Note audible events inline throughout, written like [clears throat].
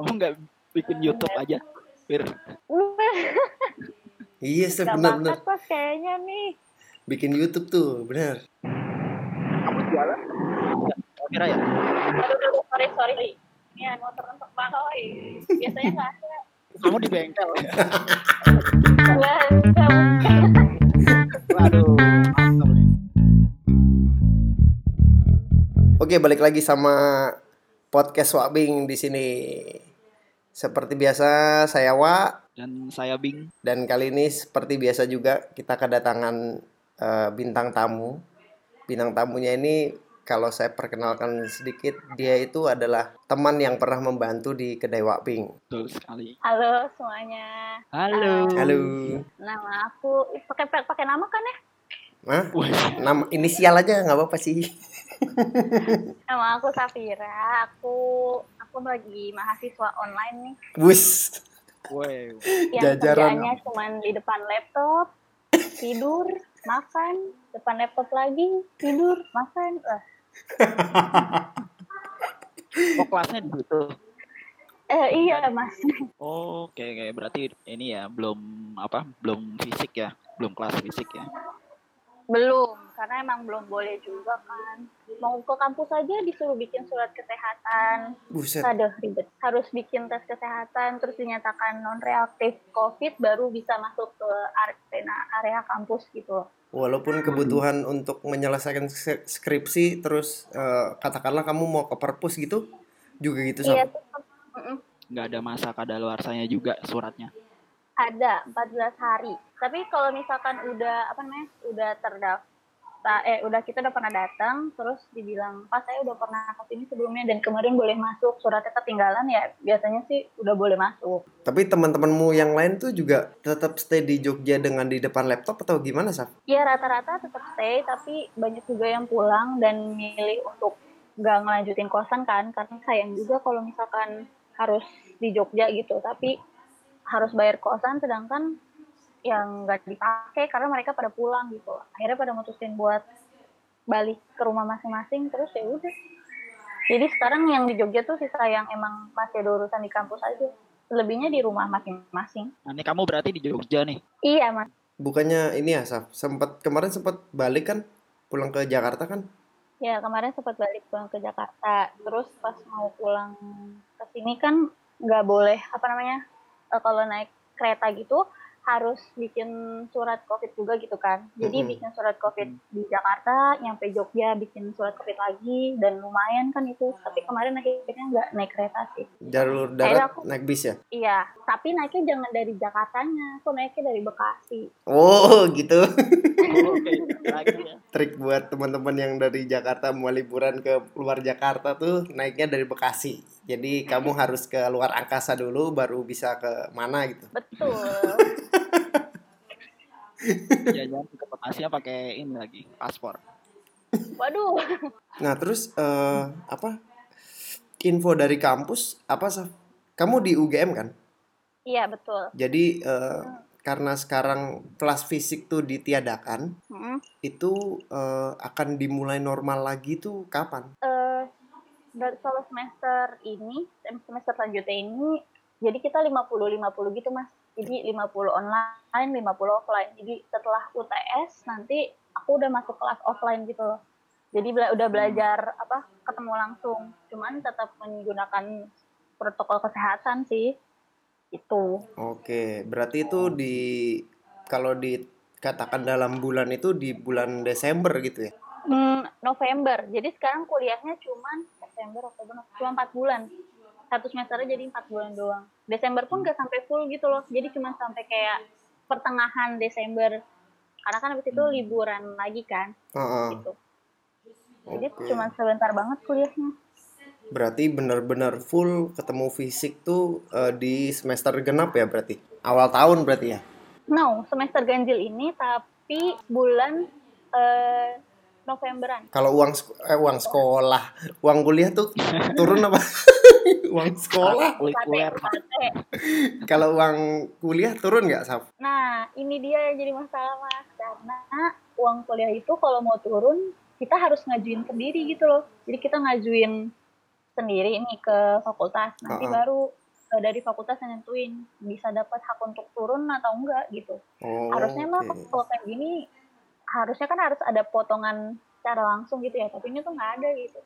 Kamu nggak bikin YouTube aja, Fir? [laughs] Iya, sih Gak benar-benar. bakat pas kayaknya nih. Bikin YouTube tuh, benar. Kamu jualan? Kira ya? Aduh, aduh, aduh, sorry, sorry. Ini motor untuk bangoy. Biasanya nggak ada. Kamu di bengkel. [laughs] Waduh, mantap nih. Oke, balik lagi sama podcast Wabing di sini. Seperti biasa, saya Wa Dan saya Bing. dan kali ini seperti biasa juga kita kedatangan eh, bintang tamu. Bintang tamunya ini kalau saya perkenalkan sedikit, dia itu adalah teman yang pernah membantu di kedai Wabing. Betul sekali. Halo semuanya. Halo. Halo. Nama aku pakai pakai nama kan ya? Hah? Nama inisial aja nggak apa-apa sih. Nama aku Safira. Aku aku lagi mahasiswa online nih. Bus. wow. Yang Jajaran. kerjaannya cuma di depan laptop, tidur, makan, depan laptop lagi, tidur, makan. Eh, Oh, kelasnya di situ. eh iya mas. Oh, oke oke. Berarti ini ya belum apa? Belum fisik ya? Belum kelas fisik ya? Belum, karena emang belum boleh juga kan. Mau ke kampus aja disuruh bikin surat kesehatan. Buset. Aduh, ribet. Harus bikin tes kesehatan, terus dinyatakan non-reaktif COVID, baru bisa masuk ke arena area kampus gitu. Walaupun kebutuhan untuk menyelesaikan sk- skripsi terus eh, katakanlah kamu mau ke perpus gitu juga gitu Sob? Iya. Nggak ada masa kadaluarsanya juga suratnya. Ada 14 hari. Tapi kalau misalkan udah apa namanya, udah terdaftar, eh udah kita udah pernah datang, terus dibilang, pas saya udah pernah ke sini sebelumnya dan kemarin boleh masuk, suratnya ketinggalan ya biasanya sih udah boleh masuk. Tapi teman-temanmu yang lain tuh juga tetap stay di Jogja dengan di depan laptop atau gimana, Saf? Ya rata-rata tetap stay, tapi banyak juga yang pulang dan milih untuk nggak ngelanjutin kosan kan, karena sayang juga kalau misalkan harus di Jogja gitu, tapi harus bayar kosan, sedangkan yang nggak dipakai karena mereka pada pulang gitu. Akhirnya pada mutusin buat balik ke rumah masing-masing, terus ya udah. Jadi sekarang yang di Jogja tuh sisa yang emang masih ada urusan di kampus aja. Selebihnya di rumah masing-masing. Nah, ini kamu berarti di Jogja nih. Iya, Mas. Bukannya ini ya, Saf? Sempat kemarin sempat balik kan? Pulang ke Jakarta kan? Ya kemarin sempat balik pulang ke Jakarta, terus pas mau pulang ke sini kan nggak boleh apa namanya eh, kalau naik kereta gitu harus bikin surat COVID juga gitu kan. Jadi Mm-mm. bikin surat COVID di Jakarta, nyampe Jogja bikin surat COVID lagi dan lumayan kan itu. Tapi kemarin akhirnya nggak naik kereta sih. Jalur darat aku- naik bis ya? Iya, tapi naiknya jangan dari Jakartanya, aku naiknya dari Bekasi. Oh, gitu. Oke, lagi ya. [laughs] Trik buat teman-teman yang dari Jakarta mau liburan ke luar Jakarta tuh naiknya dari Bekasi. Jadi kamu harus ke luar angkasa dulu baru bisa ke mana gitu. Betul. Jajan ke Bekasi pakai ini lagi, paspor. Waduh. Nah, terus eh, apa? Info dari kampus apa Saf? Kamu di UGM kan? Iya betul. Jadi eh, karena sekarang kelas fisik tuh ditiadakan, Mm-mm. itu eh, akan dimulai normal lagi tuh kapan? dari kalau semester ini semester selanjutnya ini jadi kita 50-50 gitu mas. Jadi 50 online 50 offline. Jadi setelah UTS nanti aku udah masuk kelas offline gitu loh. Jadi bela- udah belajar apa ketemu langsung. Cuman tetap menggunakan protokol kesehatan sih. Itu. Oke, berarti itu di kalau dikatakan dalam bulan itu di bulan Desember gitu ya? Hmm, November. Jadi sekarang kuliahnya cuman Desember Oktober cuma empat bulan. Satu semesternya jadi empat bulan doang. Desember pun gak sampai full gitu loh. Jadi cuma sampai kayak pertengahan Desember. Karena kan habis itu liburan lagi kan. Heeh. gitu. Jadi Oke. cuma sebentar banget kuliahnya. Berarti benar-benar full ketemu fisik tuh eh, di semester genap ya berarti? Awal tahun berarti ya? no semester ganjil ini tapi bulan eh, Novemberan Kalau uang eh, uang sekolah, uang kuliah tuh [laughs] turun apa? [laughs] uang sekolah. Kulikuler. Kalau uang kuliah turun nggak, Saf? Nah, ini dia yang jadi masalah mas, karena uang kuliah itu kalau mau turun kita harus ngajuin sendiri gitu loh. Jadi kita ngajuin sendiri nih ke fakultas, nanti Uh-uh. baru eh, dari fakultas yang nentuin bisa dapat hak untuk turun atau enggak gitu. Oh, Harusnya mah oke. kalau kayak gini harusnya kan harus ada potongan secara langsung gitu ya, tapi ini tuh nggak ada gitu.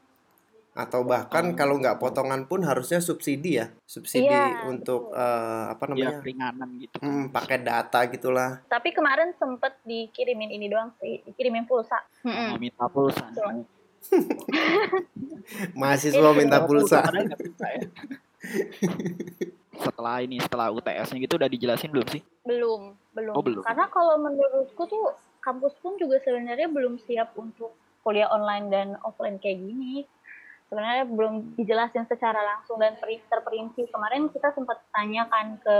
Atau bahkan Oh. kalau nggak potongan pun harusnya subsidi ya, subsidi Iya, untuk betul. eh, apa Ya namanya, keringanan gitu. kan. hmm, pakai data gitulah. Tapi kemarin sempet dikirimin ini doang sih, dikirimin pulsa. Mau minta pulsa. Cuman [laughs] Mahasiswa minta pulsa. ya. setelah ini, setelah UTS-nya gitu udah dijelasin belum sih? belum, belum. Oh, belum. Karena kalau menurutku tuh kampus pun juga sebenarnya belum siap untuk kuliah online dan offline kayak gini. Sebenarnya belum dijelasin secara langsung dan peri- terperinci. Kemarin kita sempat tanyakan ke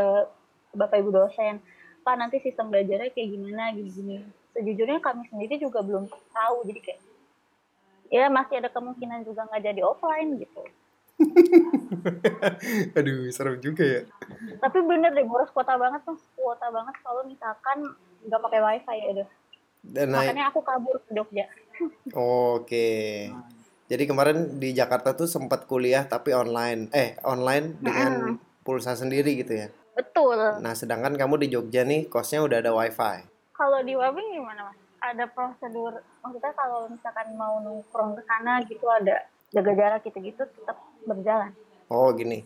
Bapak Ibu dosen, Pak nanti sistem belajarnya kayak gimana gini-gini. Sejujurnya kami sendiri juga belum tahu. Jadi kayak ya masih ada kemungkinan juga nggak jadi offline gitu. [laughs] Aduh, serem juga ya. Tapi bener deh boros kuota banget tuh, kuota banget kalau misalkan nggak pakai wifi ya udah. Dan naik. Makanya aku kabur ke Jogja. Oke. Jadi kemarin di Jakarta tuh sempat kuliah tapi online. Eh, online dengan pulsa sendiri gitu ya. Betul. Nah, sedangkan kamu di Jogja nih, kosnya udah ada wifi. Kalau di Wabing gimana mas? Ada prosedur, maksudnya kalau misalkan mau nongkrong ke sana gitu ada jaga jarak gitu-gitu tetap berjalan. Oh, gini.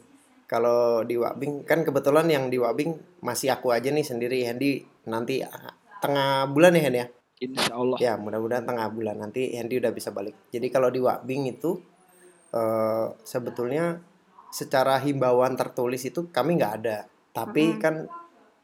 Kalau di Wabing, kan kebetulan yang di Wabing masih aku aja nih sendiri. Hendy nanti ah, tengah bulan ya, Hen ya? Insya Allah. Ya, mudah-mudahan tengah bulan nanti Hendy udah bisa balik. Jadi kalau di Wabing itu eh, sebetulnya secara himbauan tertulis itu kami nggak ada. Tapi Mm-mm. kan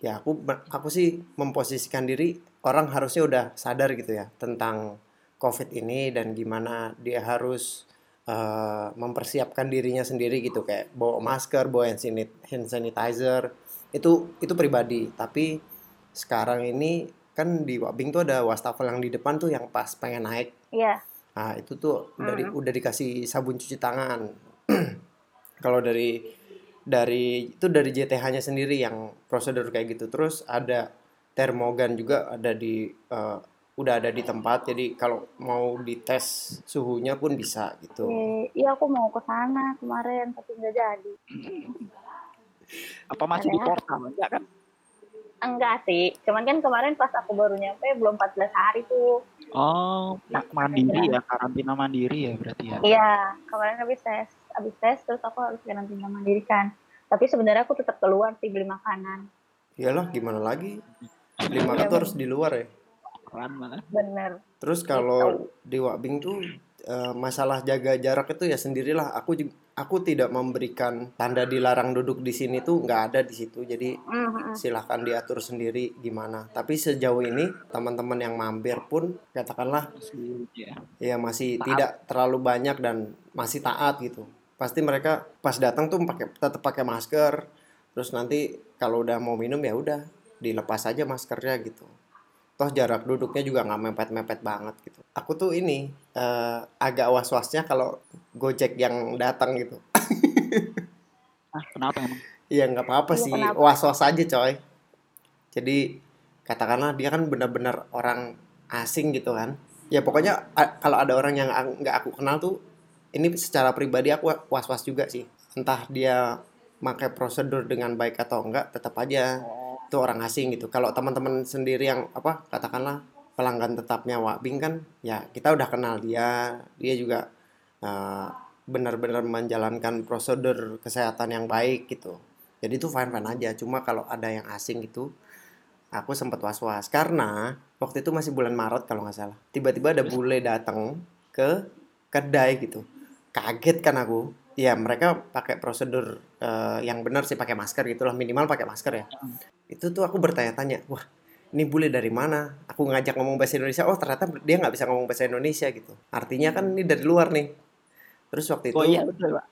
ya aku aku sih memposisikan diri orang harusnya udah sadar gitu ya tentang COVID ini dan gimana dia harus eh, mempersiapkan dirinya sendiri gitu kayak bawa masker, bawa hand sanitizer itu itu pribadi. Tapi sekarang ini kan di Wabing tuh ada wastafel yang di depan tuh yang pas pengen naik Iya, Nah, itu tuh udah di- Mm. udah dikasih sabun cuci tangan. [clears throat] Kalau dari dari itu dari JTH-nya sendiri yang prosedur kayak gitu. Terus ada termogan juga ada di eh, udah ada di tempat. Jadi kalau mau dites suhunya pun bisa gitu. Eh, iya aku mau ke sana kemarin tapi nggak jadi. Apa masih di portal? Enggak kan? Enggak sih, cuman kan kemarin pas aku baru nyampe belum 14 hari tuh. Oh, Nah, mandiri iya. ya, karantina mandiri ya berarti ya. Iya, kemarin habis tes, habis tes terus aku harus karantina mandiri kan. Tapi sebenarnya aku tetap keluar sih beli makanan. Iyalah gimana lagi? [laughs] Lima tuh harus di luar ya. Keren banget. Bener. Terus kalau di Wabing tuh eh, masalah jaga jarak itu ya sendirilah. Aku jug- aku tidak memberikan tanda dilarang duduk di sini tuh nggak ada di situ. Jadi Mhm. silahkan diatur sendiri gimana. Tapi sejauh ini teman-teman yang mampir pun katakanlah Masih ya. ya masih Taat. tidak terlalu banyak dan masih taat gitu. Pasti mereka pas datang tuh pakai tetap pakai masker. Terus nanti kalau udah mau minum ya udah dilepas aja maskernya gitu. Toh jarak duduknya juga nggak mepet-mepet banget gitu. Aku tuh ini eh, agak was-wasnya kalau Gojek yang datang gitu. Ah, kenapa emang? Iya nggak apa-apa Iya, sih, kenapa? was-was aja coy. Jadi katakanlah dia kan benar-benar orang asing gitu kan. Ya pokoknya a- kalau ada orang yang nggak aku kenal tuh, ini secara pribadi aku was-was juga sih. Entah dia pakai prosedur dengan baik atau enggak, tetap aja Oh, itu orang asing gitu. Kalau teman-teman sendiri yang apa katakanlah pelanggan tetapnya Wabing kan, ya kita udah kenal dia, dia juga eh, benar-benar menjalankan prosedur kesehatan yang baik gitu. Jadi itu fine-fine aja. Cuma kalau ada yang asing gitu, aku sempat was-was karena waktu itu masih bulan Maret kalau nggak salah. Tiba-tiba ada bule datang ke kedai gitu. Kaget kan aku. Ya mereka pakai prosedur eh, yang benar sih pakai masker gitulah minimal pakai masker ya. Itu tuh aku bertanya-tanya, wah ini bule dari mana? Aku ngajak ngomong bahasa Indonesia, oh ternyata dia nggak bisa ngomong bahasa Indonesia gitu. Artinya kan ini dari luar nih. Terus waktu itu, oh iya betul pak.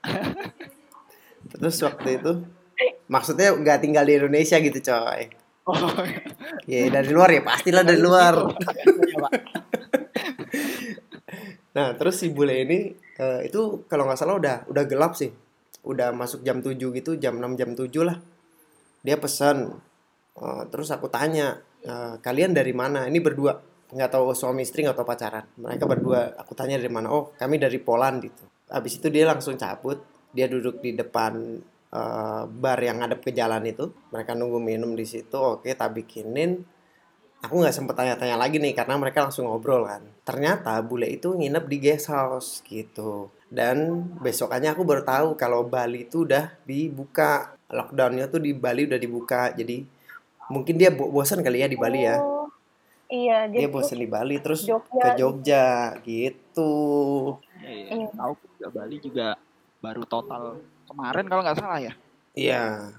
[laughs] terus waktu itu, maksudnya nggak tinggal di Indonesia gitu coy. Oh, Ya dari luar ya pastilah dari luar. Iya, Pak. Nah terus si bule ini eh, itu kalau nggak salah udah udah gelap sih, udah masuk jam 7 gitu, jam 6 jam 7 lah. Dia pesan, Eh, terus aku tanya, "Eh, kalian dari mana? Ini berdua, nggak tahu suami istri nggak tahu pacaran. Mereka berdua, aku tanya dari mana? Oh kami dari Poland gitu. Habis itu dia langsung cabut, dia duduk di depan eh, bar yang ngadep ke jalan itu. Mereka nunggu minum di situ. Oke, tak bikinin. Aku nggak sempet tanya-tanya lagi nih karena mereka langsung ngobrol kan. Ternyata bule itu nginep di guest house gitu. Dan besokannya aku baru tahu kalau Bali itu udah dibuka. Lockdownnya tuh di Bali udah dibuka. Jadi mungkin dia bo- bosan kali ya di Bali ya. Oh, iya, Dia jadi bosan di Bali terus Jogja ke Jogja gitu. Iya, iya. Iya. Tahu juga Bali juga baru total kemarin kalau nggak salah ya. Iya.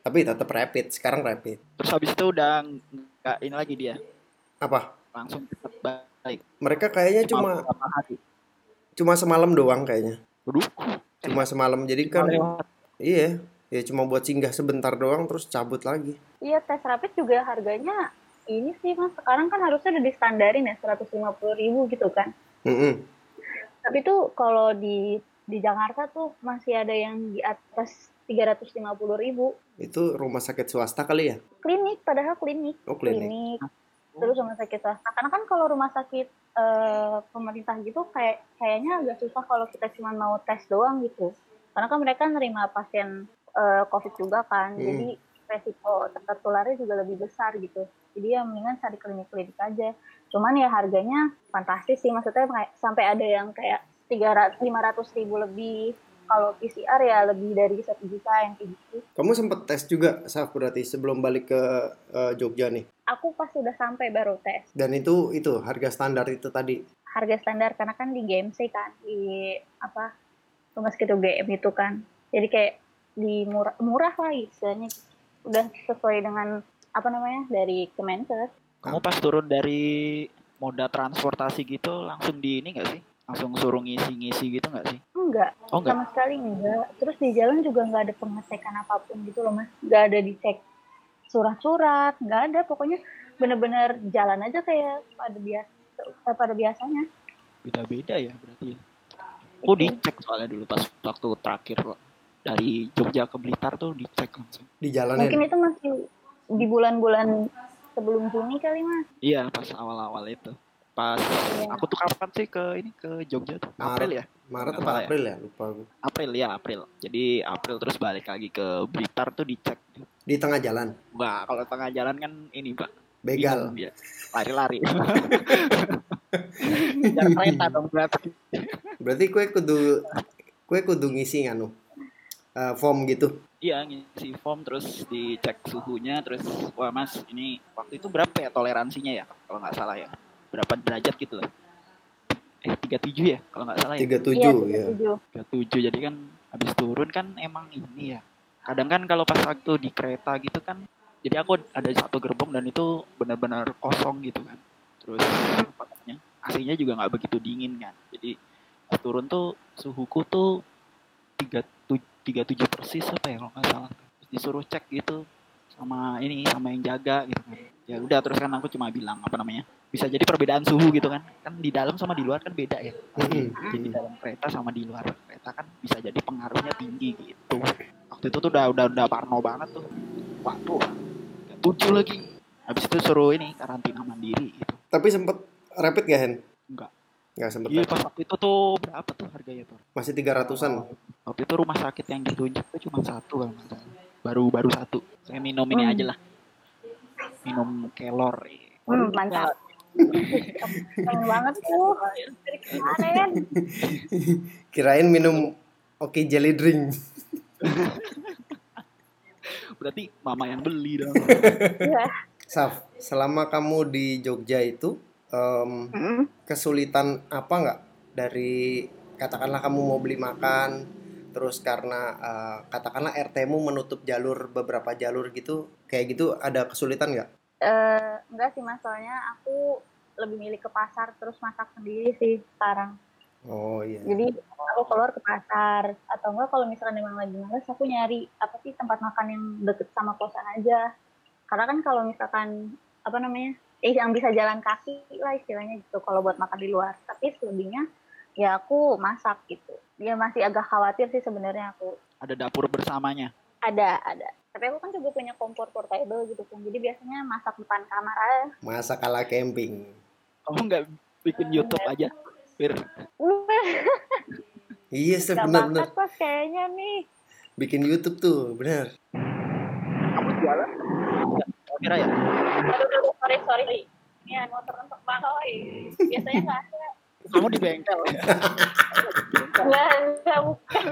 Tapi tetap rapid, sekarang rapid. Terus habis itu udah nggak ini lagi dia, Apa? langsung baik. Mereka kayaknya cuma hari. Cuma semalam doang kayaknya. Aduh, Cuma semalam. Jadi kan iya, ya cuma buat singgah sebentar doang terus cabut lagi. Iya, tes rapid juga harganya ini sih mas. Sekarang kan harusnya udah distandarin ya 150 ribu gitu kan. Mm-mm. Tapi tuh kalau di di Jakarta tuh masih ada yang di atas 350 ribu. Itu rumah sakit swasta kali ya? Klinik, padahal klinik. Oh, klinik. Terus rumah sakit swasta. Karena kan kalau rumah sakit eh, pemerintah gitu kayak kayaknya agak susah kalau kita cuma mau tes doang gitu. Karena kan mereka nerima pasien eh, COVID juga kan. Hmm. Jadi resiko tertularnya juga lebih besar gitu. Jadi ya mendingan cari klinik-klinik aja. Cuman ya harganya fantastis sih. Maksudnya sampai ada yang kayak 300 500 ribu lebih. Kalau PCR ya lebih dari satu juta yang kayak gitu. Kamu sempet tes juga, Saf, berarti sebelum balik ke eh, Jogja nih. Aku pas udah sampai baru tes. Dan itu itu harga standar itu tadi. harga standar karena kan di GMC kan di apa rumah sakit UGM itu kan jadi kayak di murah murah lah istilahnya udah sesuai dengan apa namanya dari Kemenkes Kamu pas turun dari moda transportasi gitu langsung di ini nggak sih? Langsung suruh ngisi-ngisi gitu nggak sih? Enggak Oh enggak. sama sekali enggak terus di jalan juga nggak ada pengecekan apa pun gitu loh mas nggak ada dicek surat-surat nggak ada pokoknya bener-bener jalan aja kayak pada biasa pada biasanya Beda-beda ya berarti. ya. Aku dicek soalnya dulu pas waktu terakhir kok. Dari Jogja ke Blitar tuh dicek langsung. Di jalanin. mungkin itu masih di bulan-bulan sebelum Juni kali mas Iya pas awal-awal itu. Pas Iya. aku tuh kapan sih ke ini ke Jogja tuh? April ya? Maret salah ya? April ya? Lupa aku. April ya April. Jadi April terus balik lagi ke Blitar tuh dicek. Di tengah jalan. Wah kalau tengah jalan kan ini pak. Begal. Lari-lari. [laughs] Jangan kereta dong berarti. Berarti kue kudu kue kudu ngisi nganu. eh, form gitu. Iya ngisi form terus dicek suhunya terus wah mas ini waktu itu berapa ya toleransinya ya kalau nggak salah ya berapa derajat gitu loh eh 37 ya kalau nggak salah ya? 37 iya ya. 37 37 jadi kan habis turun kan emang ini ya. Kadang kan kalau pas waktu di kereta gitu kan jadi aku ada satu gerbong dan itu benar-benar kosong gitu kan. Terus apa namanya AC-nya juga nggak begitu dingin kan. Jadi pas turun tuh suhuku tuh tiga tiga tujuh persis apa ya kalau nggak salah. Terus disuruh cek gitu sama ini sama yang jaga gitu kan. Ya udah terus kan aku cuma bilang apa namanya bisa jadi perbedaan suhu gitu kan. Kan di dalam sama di luar kan beda ya. Jadi di dalam kereta sama di luar kereta kan bisa jadi pengaruhnya tinggi gitu. Waktu itu tuh udah udah udah parno banget tuh. Waduh tujuh lagi. Habis itu suruh ini karantina mandiri gitu. Tapi sempet rapid gak Hen? Enggak. Nggak sempet iya pas waktu itu tuh berapa tuh harganya tuh? Masih 300-an. waktu itu rumah sakit yang ditunjuk tuh cuma satu kalau nggak salah baru baru satu saya minum ini Hmm. aja lah minum kelor Hmm, mantap. Pengen banget tuh. Kirain minum Oke jelly drink. berarti mama yang beli dong Iya. Saf, selama kamu di Jogja itu Mm. kesulitan apa nggak dari katakanlah kamu mau beli makan terus karena eh, katakanlah RT-mu menutup jalur beberapa jalur gitu kayak gitu ada kesulitan nggak? Eh, enggak sih mas, soalnya aku lebih milih ke pasar terus masak sendiri sih sekarang. Oh iya. Jadi aku keluar ke pasar atau enggak kalau misalkan emang lagi males aku nyari apa sih tempat makan yang deket sama kosan aja. Karena kan kalau misalkan apa namanya eh yang bisa jalan kaki lah istilahnya gitu kalau buat makan di luar. Tapi selebihnya ya aku masak gitu. Dia masih agak khawatir sih sebenarnya aku. ada dapur bersamanya Ada ada. Tapi aku kan juga punya kompor portable gitu kan. Jadi biasanya masak depan kamar aja. Masa kalah camping. kamu nggak bikin YouTube aja Fir Uh, [laughs] Iya sebenarnya bakat kok kayaknya nih. bikin YouTube tuh, bener. Kamu jualan? Enggak, kira ya? Aduh, sorry, sorry. Ini motor untuk Bangkoi. Biasanya nggak ada. Kamu di bengkel ya? [laughs] Bengkel. Nggak, nggak, bukan.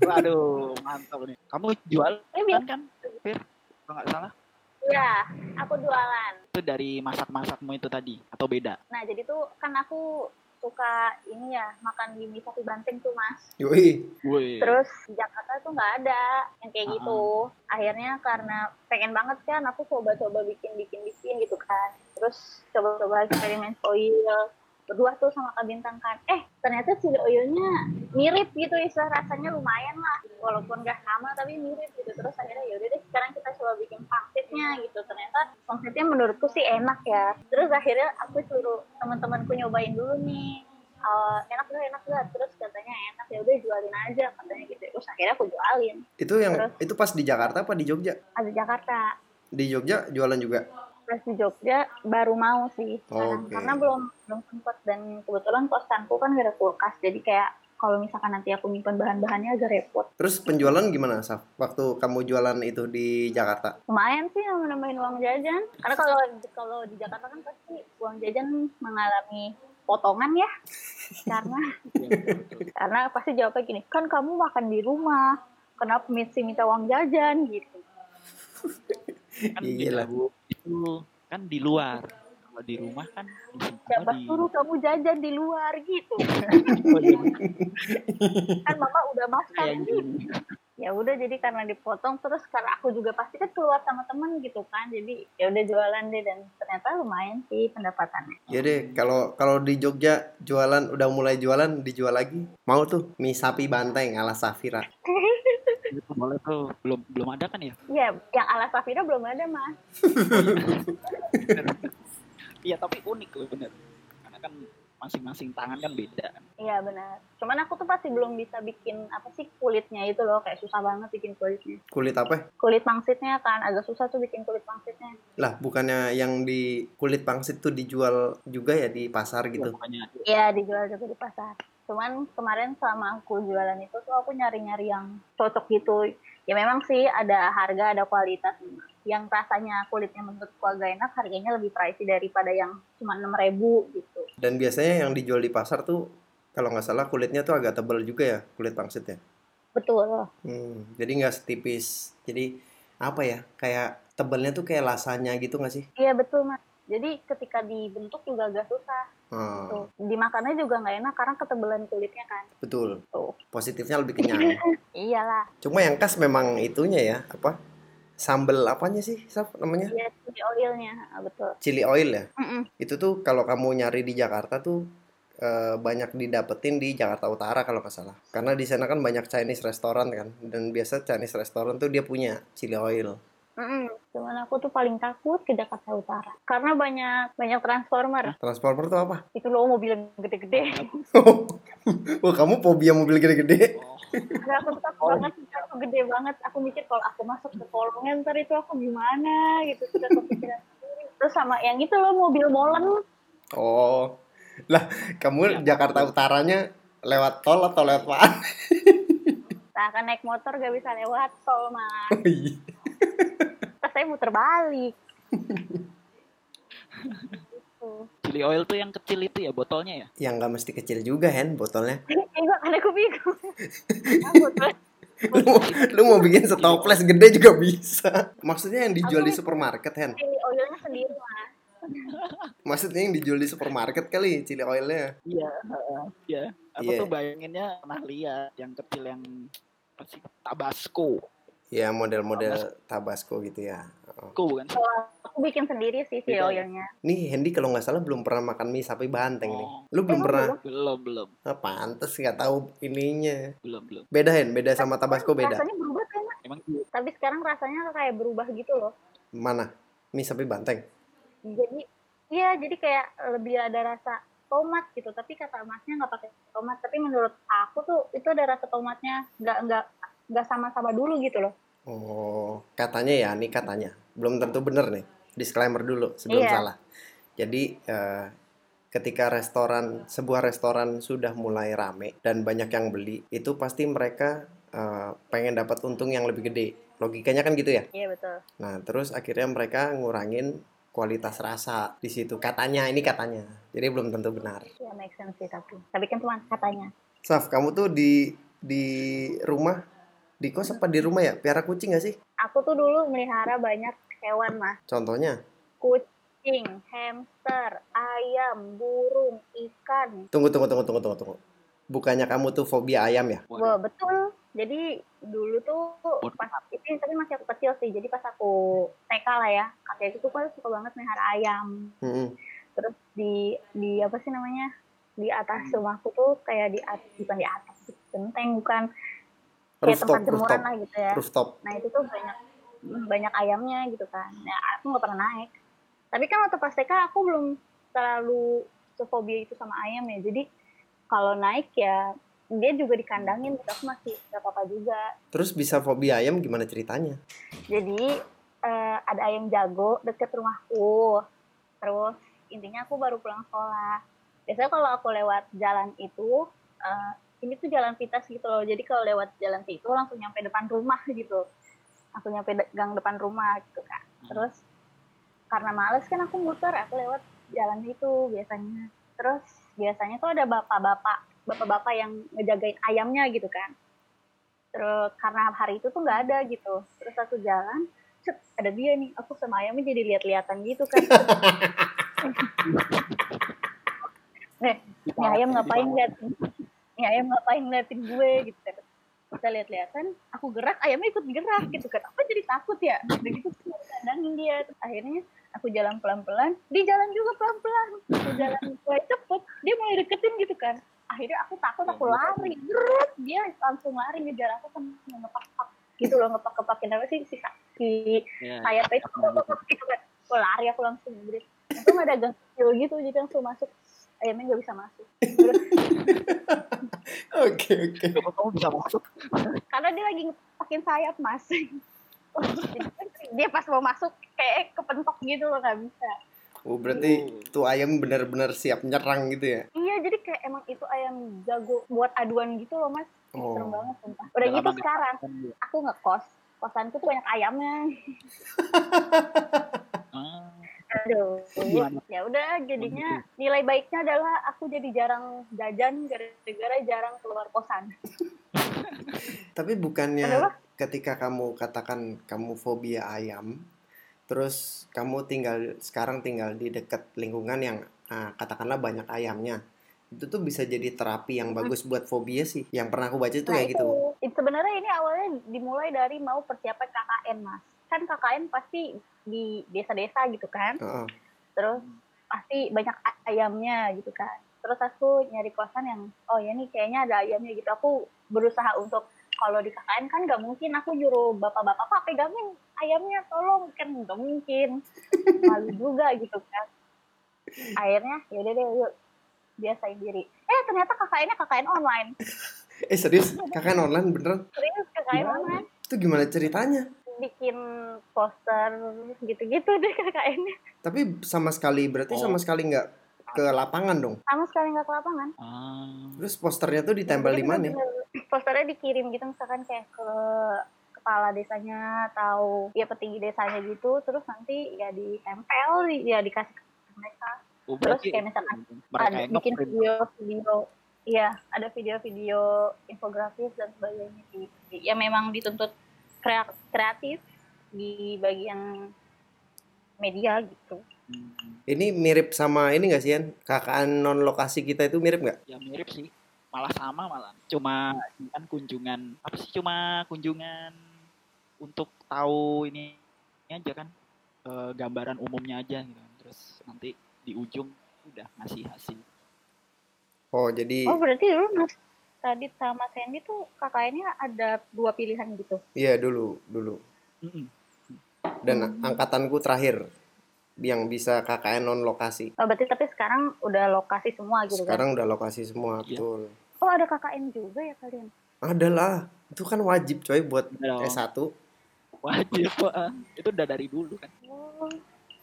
Waduh, mantap nih. Kamu jualan Ini biasa. kan, Fir? Kalau nggak salah. Iya, aku jualan. Itu dari masak-masakmu itu tadi, atau beda? Nah, jadi tuh kan aku suka ini ya, makan di mie sapi banteng tuh, Mas. Yoi. Woi. Terus di Jakarta tuh nggak ada yang kayak Ah. gitu. Akhirnya karena pengen banget kan, aku coba-coba bikin-bikin-bikin gitu kan. Terus coba-coba eksperimen oil. Berdua tuh sama Kak Bintang kan. Eh, ternyata chili oilnya mirip gitu istilah rasanya lumayan lah. Walaupun nggak sama tapi mirip gitu. Terus akhirnya yaudah deh sekarang kita coba bikin pangsitnya gitu. Ternyata pangsitnya menurutku sih enak ya. Terus akhirnya aku suruh teman-temanku nyobain dulu nih. Eh, enak gak enak gak terus katanya enak ya udah jualin aja katanya gitu terus akhirnya aku jualin Itu yang Terus? itu pas di Jakarta apa di Jogja? ada Jakarta Di Jogja jualan juga. Pas di Jogja baru mau sih. Sekarang. Oke. karena belum belum sempet. Dan kebetulan kosanku kan gak ada kulkas. Jadi kayak kalau misalkan nanti aku nyimpan bahan-bahannya agak repot. Terus penjualan gimana, Saf? Waktu kamu jualan itu di Jakarta? lumayan sih nambah nambahin uang jajan. Karena kalau kalau di Jakarta kan pasti uang jajan mengalami potongan ya. [laughs] Karena karena pasti jawabnya gini kan kamu makan di rumah. Kenapa mesti minta uang jajan? Gitu [laughs] kan Iya lah. beda, Bu. Itu kan di luar. Kalau di rumah kan siapa di... suruh kamu jajan di luar gitu Oh, iya. kan mama udah masak gitu ya udah jadi karena dipotong terus karena aku juga pasti kan keluar sama temen gitu kan jadi ya udah jualan deh dan ternyata lumayan sih pendapatannya Ya deh, kalau kalau di Jogja jualan udah mulai jualan dijual lagi. Mau tuh mie sapi banteng ala Safira. [laughs] Itu boleh tuh. Belum belum ada kan ya? ya yang ala Safira belum ada mas [laughs] Iya, tapi unik loh bener. Karena kan masing-masing tangan kan beda iya benar cuman aku tuh pasti belum bisa bikin apa sih kulitnya itu loh kayak susah banget bikin kulitnya Kulit apa? kulit pangsitnya kan agak susah tuh bikin kulit pangsitnya Lah, bukannya yang di kulit pangsit tuh dijual juga ya di pasar gitu. Pokoknya Iya dijual juga di pasar. Cuman kemarin selama aku jualan itu tuh aku nyari-nyari yang cocok gitu. Ya memang sih ada harga, ada kualitas. Yang rasanya kulitnya menurutku agak enak, harganya lebih pricey daripada yang cuma 6000 gitu. Dan biasanya yang dijual di pasar tuh kalau nggak salah kulitnya tuh agak tebal juga ya kulit pangsitnya. Betul. Hmm, jadi nggak setipis. Jadi apa ya? Kayak tebalnya tuh kayak lasanya gitu nggak sih? Iya betul mas. Jadi ketika dibentuk juga agak susah. Hmm, Tuh. Dimakannya juga nggak enak karena ketebalan kulitnya kan. betul. Tuh. Positifnya lebih kenyang. [laughs] Iyalah. Cuma yang khas memang itunya ya, apa? Sambel apanya sih, Saf namanya? Iya chili oilnya. Ah, betul. Chili oil ya. Mm-mm. Itu tuh kalau kamu nyari di Jakarta tuh eh, banyak didapetin di Jakarta Utara kalau nggak salah. Karena di sana kan banyak Chinese restoran kan, dan biasa Chinese restoran tuh dia punya chili oil. Mm-mm. Cuman aku tuh paling takut ke Jakarta Utara. Karena banyak banyak transformer. Transformer tuh apa? Itu loh mobil yang gede-gede. Wah [laughs] kamu fobia mobil gede-gede. oh, Karena aku takut banget, aku gede banget. Aku mikir kalau aku masuk ke kolongnya ntar itu aku gimana gitu. Sudah kepikiran sendiri. Terus sama yang itu loh mobil molen. Oh, lah kamu Jakarta Utaranya lewat tol atau lewat mana? Nah, kan naik motor gak bisa lewat tol, Mas. Oh, iya. Saya muter balik. [laughs] Chili oil tuh yang kecil itu ya botolnya ya? Yang nggak mesti kecil juga Hen botolnya. [laughs] Enggak, kan aku bingung. Botol- Lu, mau- lu mau bikin stoples gede juga bisa. Maksudnya yang dijual di supermarket Hen? Chili oilnya sendiri, Mas. [laughs] Maksudnya yang dijual di supermarket kali chili oilnya? Iya, heeh, iya. Aku Iya. tuh bayanginnya pernah lihat yang kecil yang apa sih? Tabasco. Ya model-model Tabasco gitu ya. Oh. Tabasco bukan sih? Kalau aku bikin sendiri sih chili Beda ya? oilnya. Nih Hendy kalau nggak salah belum pernah makan mie sapi banteng nih. Oh. Lu belum Emang pernah? Belum, belum, Ah, pantes nggak tahu ininya. belum, belum. Beda Hen, beda sama Tabasco beda. Rasanya berubah kan? Emang Tapi sekarang rasanya kayak berubah gitu loh. Mana? Mie sapi banteng. jadi iya jadi kayak lebih ada rasa tomat gitu tapi kata masnya nggak pakai tomat tapi menurut aku tuh itu ada rasa tomatnya nggak nggak nggak sama-sama dulu gitu loh Oh, katanya ya, nih katanya. Belum tentu bener nih. Disclaimer dulu sebelum Iya. salah. Jadi eh, ketika restoran sebuah restoran sudah mulai rame dan banyak yang beli, itu pasti mereka eh, pengen dapat untung yang lebih gede. Logikanya kan gitu ya. Iya betul. Nah, terus akhirnya mereka ngurangin kualitas rasa di situ. Katanya, ini katanya. Jadi belum tentu benar. Ya make sense sih tapi. Tapi kan cuma katanya. Saf, kamu tuh di di rumah di kos apa di rumah ya? Piara kucing gak sih? Aku tuh dulu melihara banyak hewan mas. Contohnya? Kucing, hamster, ayam, burung, ikan. Tunggu, tunggu, tunggu, tunggu, tunggu, tunggu. Bukannya kamu tuh fobia ayam ya? Wah betul. Jadi dulu tuh pas itu tapi masih aku kecil sih. Jadi pas aku TK lah ya, kakekku tuh kan suka banget melihara ayam. Mm-mm. Terus di di apa sih namanya? Di atas rumahku tuh kayak di bukan di atas, di genteng bukan kayak Rooftop, tempat jemuran rooftop, lah gitu ya. rooftop. Nah itu tuh banyak banyak ayamnya gitu kan. Nah aku nggak pernah naik. Tapi kan waktu pas TK aku belum terlalu sefobia itu sama ayam ya. Jadi kalau naik ya dia juga dikandangin, gitu. aku masih nggak apa-apa juga. Terus bisa fobia ayam gimana ceritanya? Jadi eh, ada ayam jago deket rumahku. Terus intinya aku baru pulang sekolah. Biasanya kalau aku lewat jalan itu, eh, ini tuh jalan pintas gitu loh. Jadi kalau lewat jalan itu langsung nyampe depan rumah gitu. Langsung nyampe de- gang depan rumah gitu kan. Terus karena males kan aku muter, aku lewat jalan itu biasanya. Terus biasanya tuh ada bapak-bapak, bapak-bapak yang ngejagain ayamnya gitu kan. Terus karena hari itu tuh nggak ada gitu. Terus aku jalan, cet, ada dia nih. Aku sama ayamnya jadi lihat-lihatan gitu kan. Nih, nih ayam ngapain liatin? Nih ayam ngapain liatin gue gitu kan. Kita lihat-lihatan, aku gerak, ayamnya ikut gerak gitu kan. Aku jadi takut ya. Udah gitu kandangin dia. Terus akhirnya aku jalan pelan-pelan, dia jalan juga pelan-pelan. Aku jalan mulai cepet, dia mulai deketin gitu kan. Akhirnya aku takut, aku lari. Brrrt, dia langsung lari ngejar aku kan ngepak-pak gitu loh, ngepak-kepakin apa sih si si Ya, sayapnya itu gitu kan. Aku lari aku langsung berit. Untung ada gang kecil gitu, jadi langsung masuk. Ayamnya nggak bisa masuk. [laughs] Oke, oke. Kok kamu bisa masuk? karena dia lagi ngepakin sayap mas. Jadi dia pas mau masuk kayak kepentok gitu loh nggak bisa. Oh, berarti tuh ayam benar-benar siap nyerang gitu ya? Iya jadi kayak emang itu ayam jago buat aduan gitu loh mas. Oh. Serem banget sumpah. Udah Udah gitu sekarang aku ngekos. Kosanku tuh banyak ayamnya. [laughs] Aduh. Gimana? Ya udah jadinya nilai baiknya adalah aku jadi jarang jajan gara-gara jarang keluar kosan. Tapi bukannya Kenapa? ketika kamu katakan kamu fobia ayam, terus kamu tinggal sekarang tinggal di dekat lingkungan yang ah, katakanlah banyak ayamnya, itu tuh bisa jadi terapi yang bagus buat fobia sih. Yang pernah aku baca itu Nah, kayak gitu. itu sebenarnya ini awalnya dimulai dari mau persiapan KKN mas. Kan KKN pasti di desa-desa gitu kan. Heeh. Terus pasti banyak ayamnya gitu kan. Terus aku nyari kosan yang oh ya nih kayaknya ada ayamnya gitu. Aku berusaha untuk kalau di KKN kan nggak mungkin aku nyuruh bapak-bapak pak pegangin ayamnya tolong kan nggak mungkin [laughs] malu juga gitu kan akhirnya yaudah deh yuk biasain diri eh ternyata KKN-nya KKN online [laughs] Eh serius, kakak online beneran? serius KKN Gimana? online Itu gimana ceritanya? Bikin poster gitu-gitu deh [laughs] KKN-nya Tapi sama sekali berarti Oh. sama sekali nggak ke lapangan dong. sama sekali nggak ke lapangan ah. Terus posternya tuh ditempel di mana? Posternya dikirim gitu misalkan kayak ke kepala desanya atau ya petinggi desanya gitu terus nanti ya ditempel ya dikasih ke mereka Oh, Terus kayak misalkan mereka ada bikin video-video iya ada video-video infografis dan sebagainya ya memang dituntut kreatif di bagian media gitu. Ini mirip sama ini nggak sih Yan? KKN non lokasi kita itu mirip nggak? ya mirip sih. Malah sama malah. Cuma kan kunjungan apa sih? Cuma kunjungan untuk tahu ini, ini aja kan. Eh, gambaran umumnya aja gitu terus nanti di ujung udah ngasih hasil. Oh jadi oh berarti dulu tadi sama Sandy tuh KKN-nya ada dua pilihan gitu iya dulu dulu. Mm-mm. Dan angkatanku terakhir yang bisa KKN non lokasi. Oh, berarti tapi sekarang udah lokasi semua gitu kan? Sekarang udah lokasi semua Iya. betul. Oh, ada KKN juga ya kalian? Ada lah. Itu kan wajib coy buat Udah dong. S1. wajib [laughs] Pak. itu udah dari dulu kan Oh,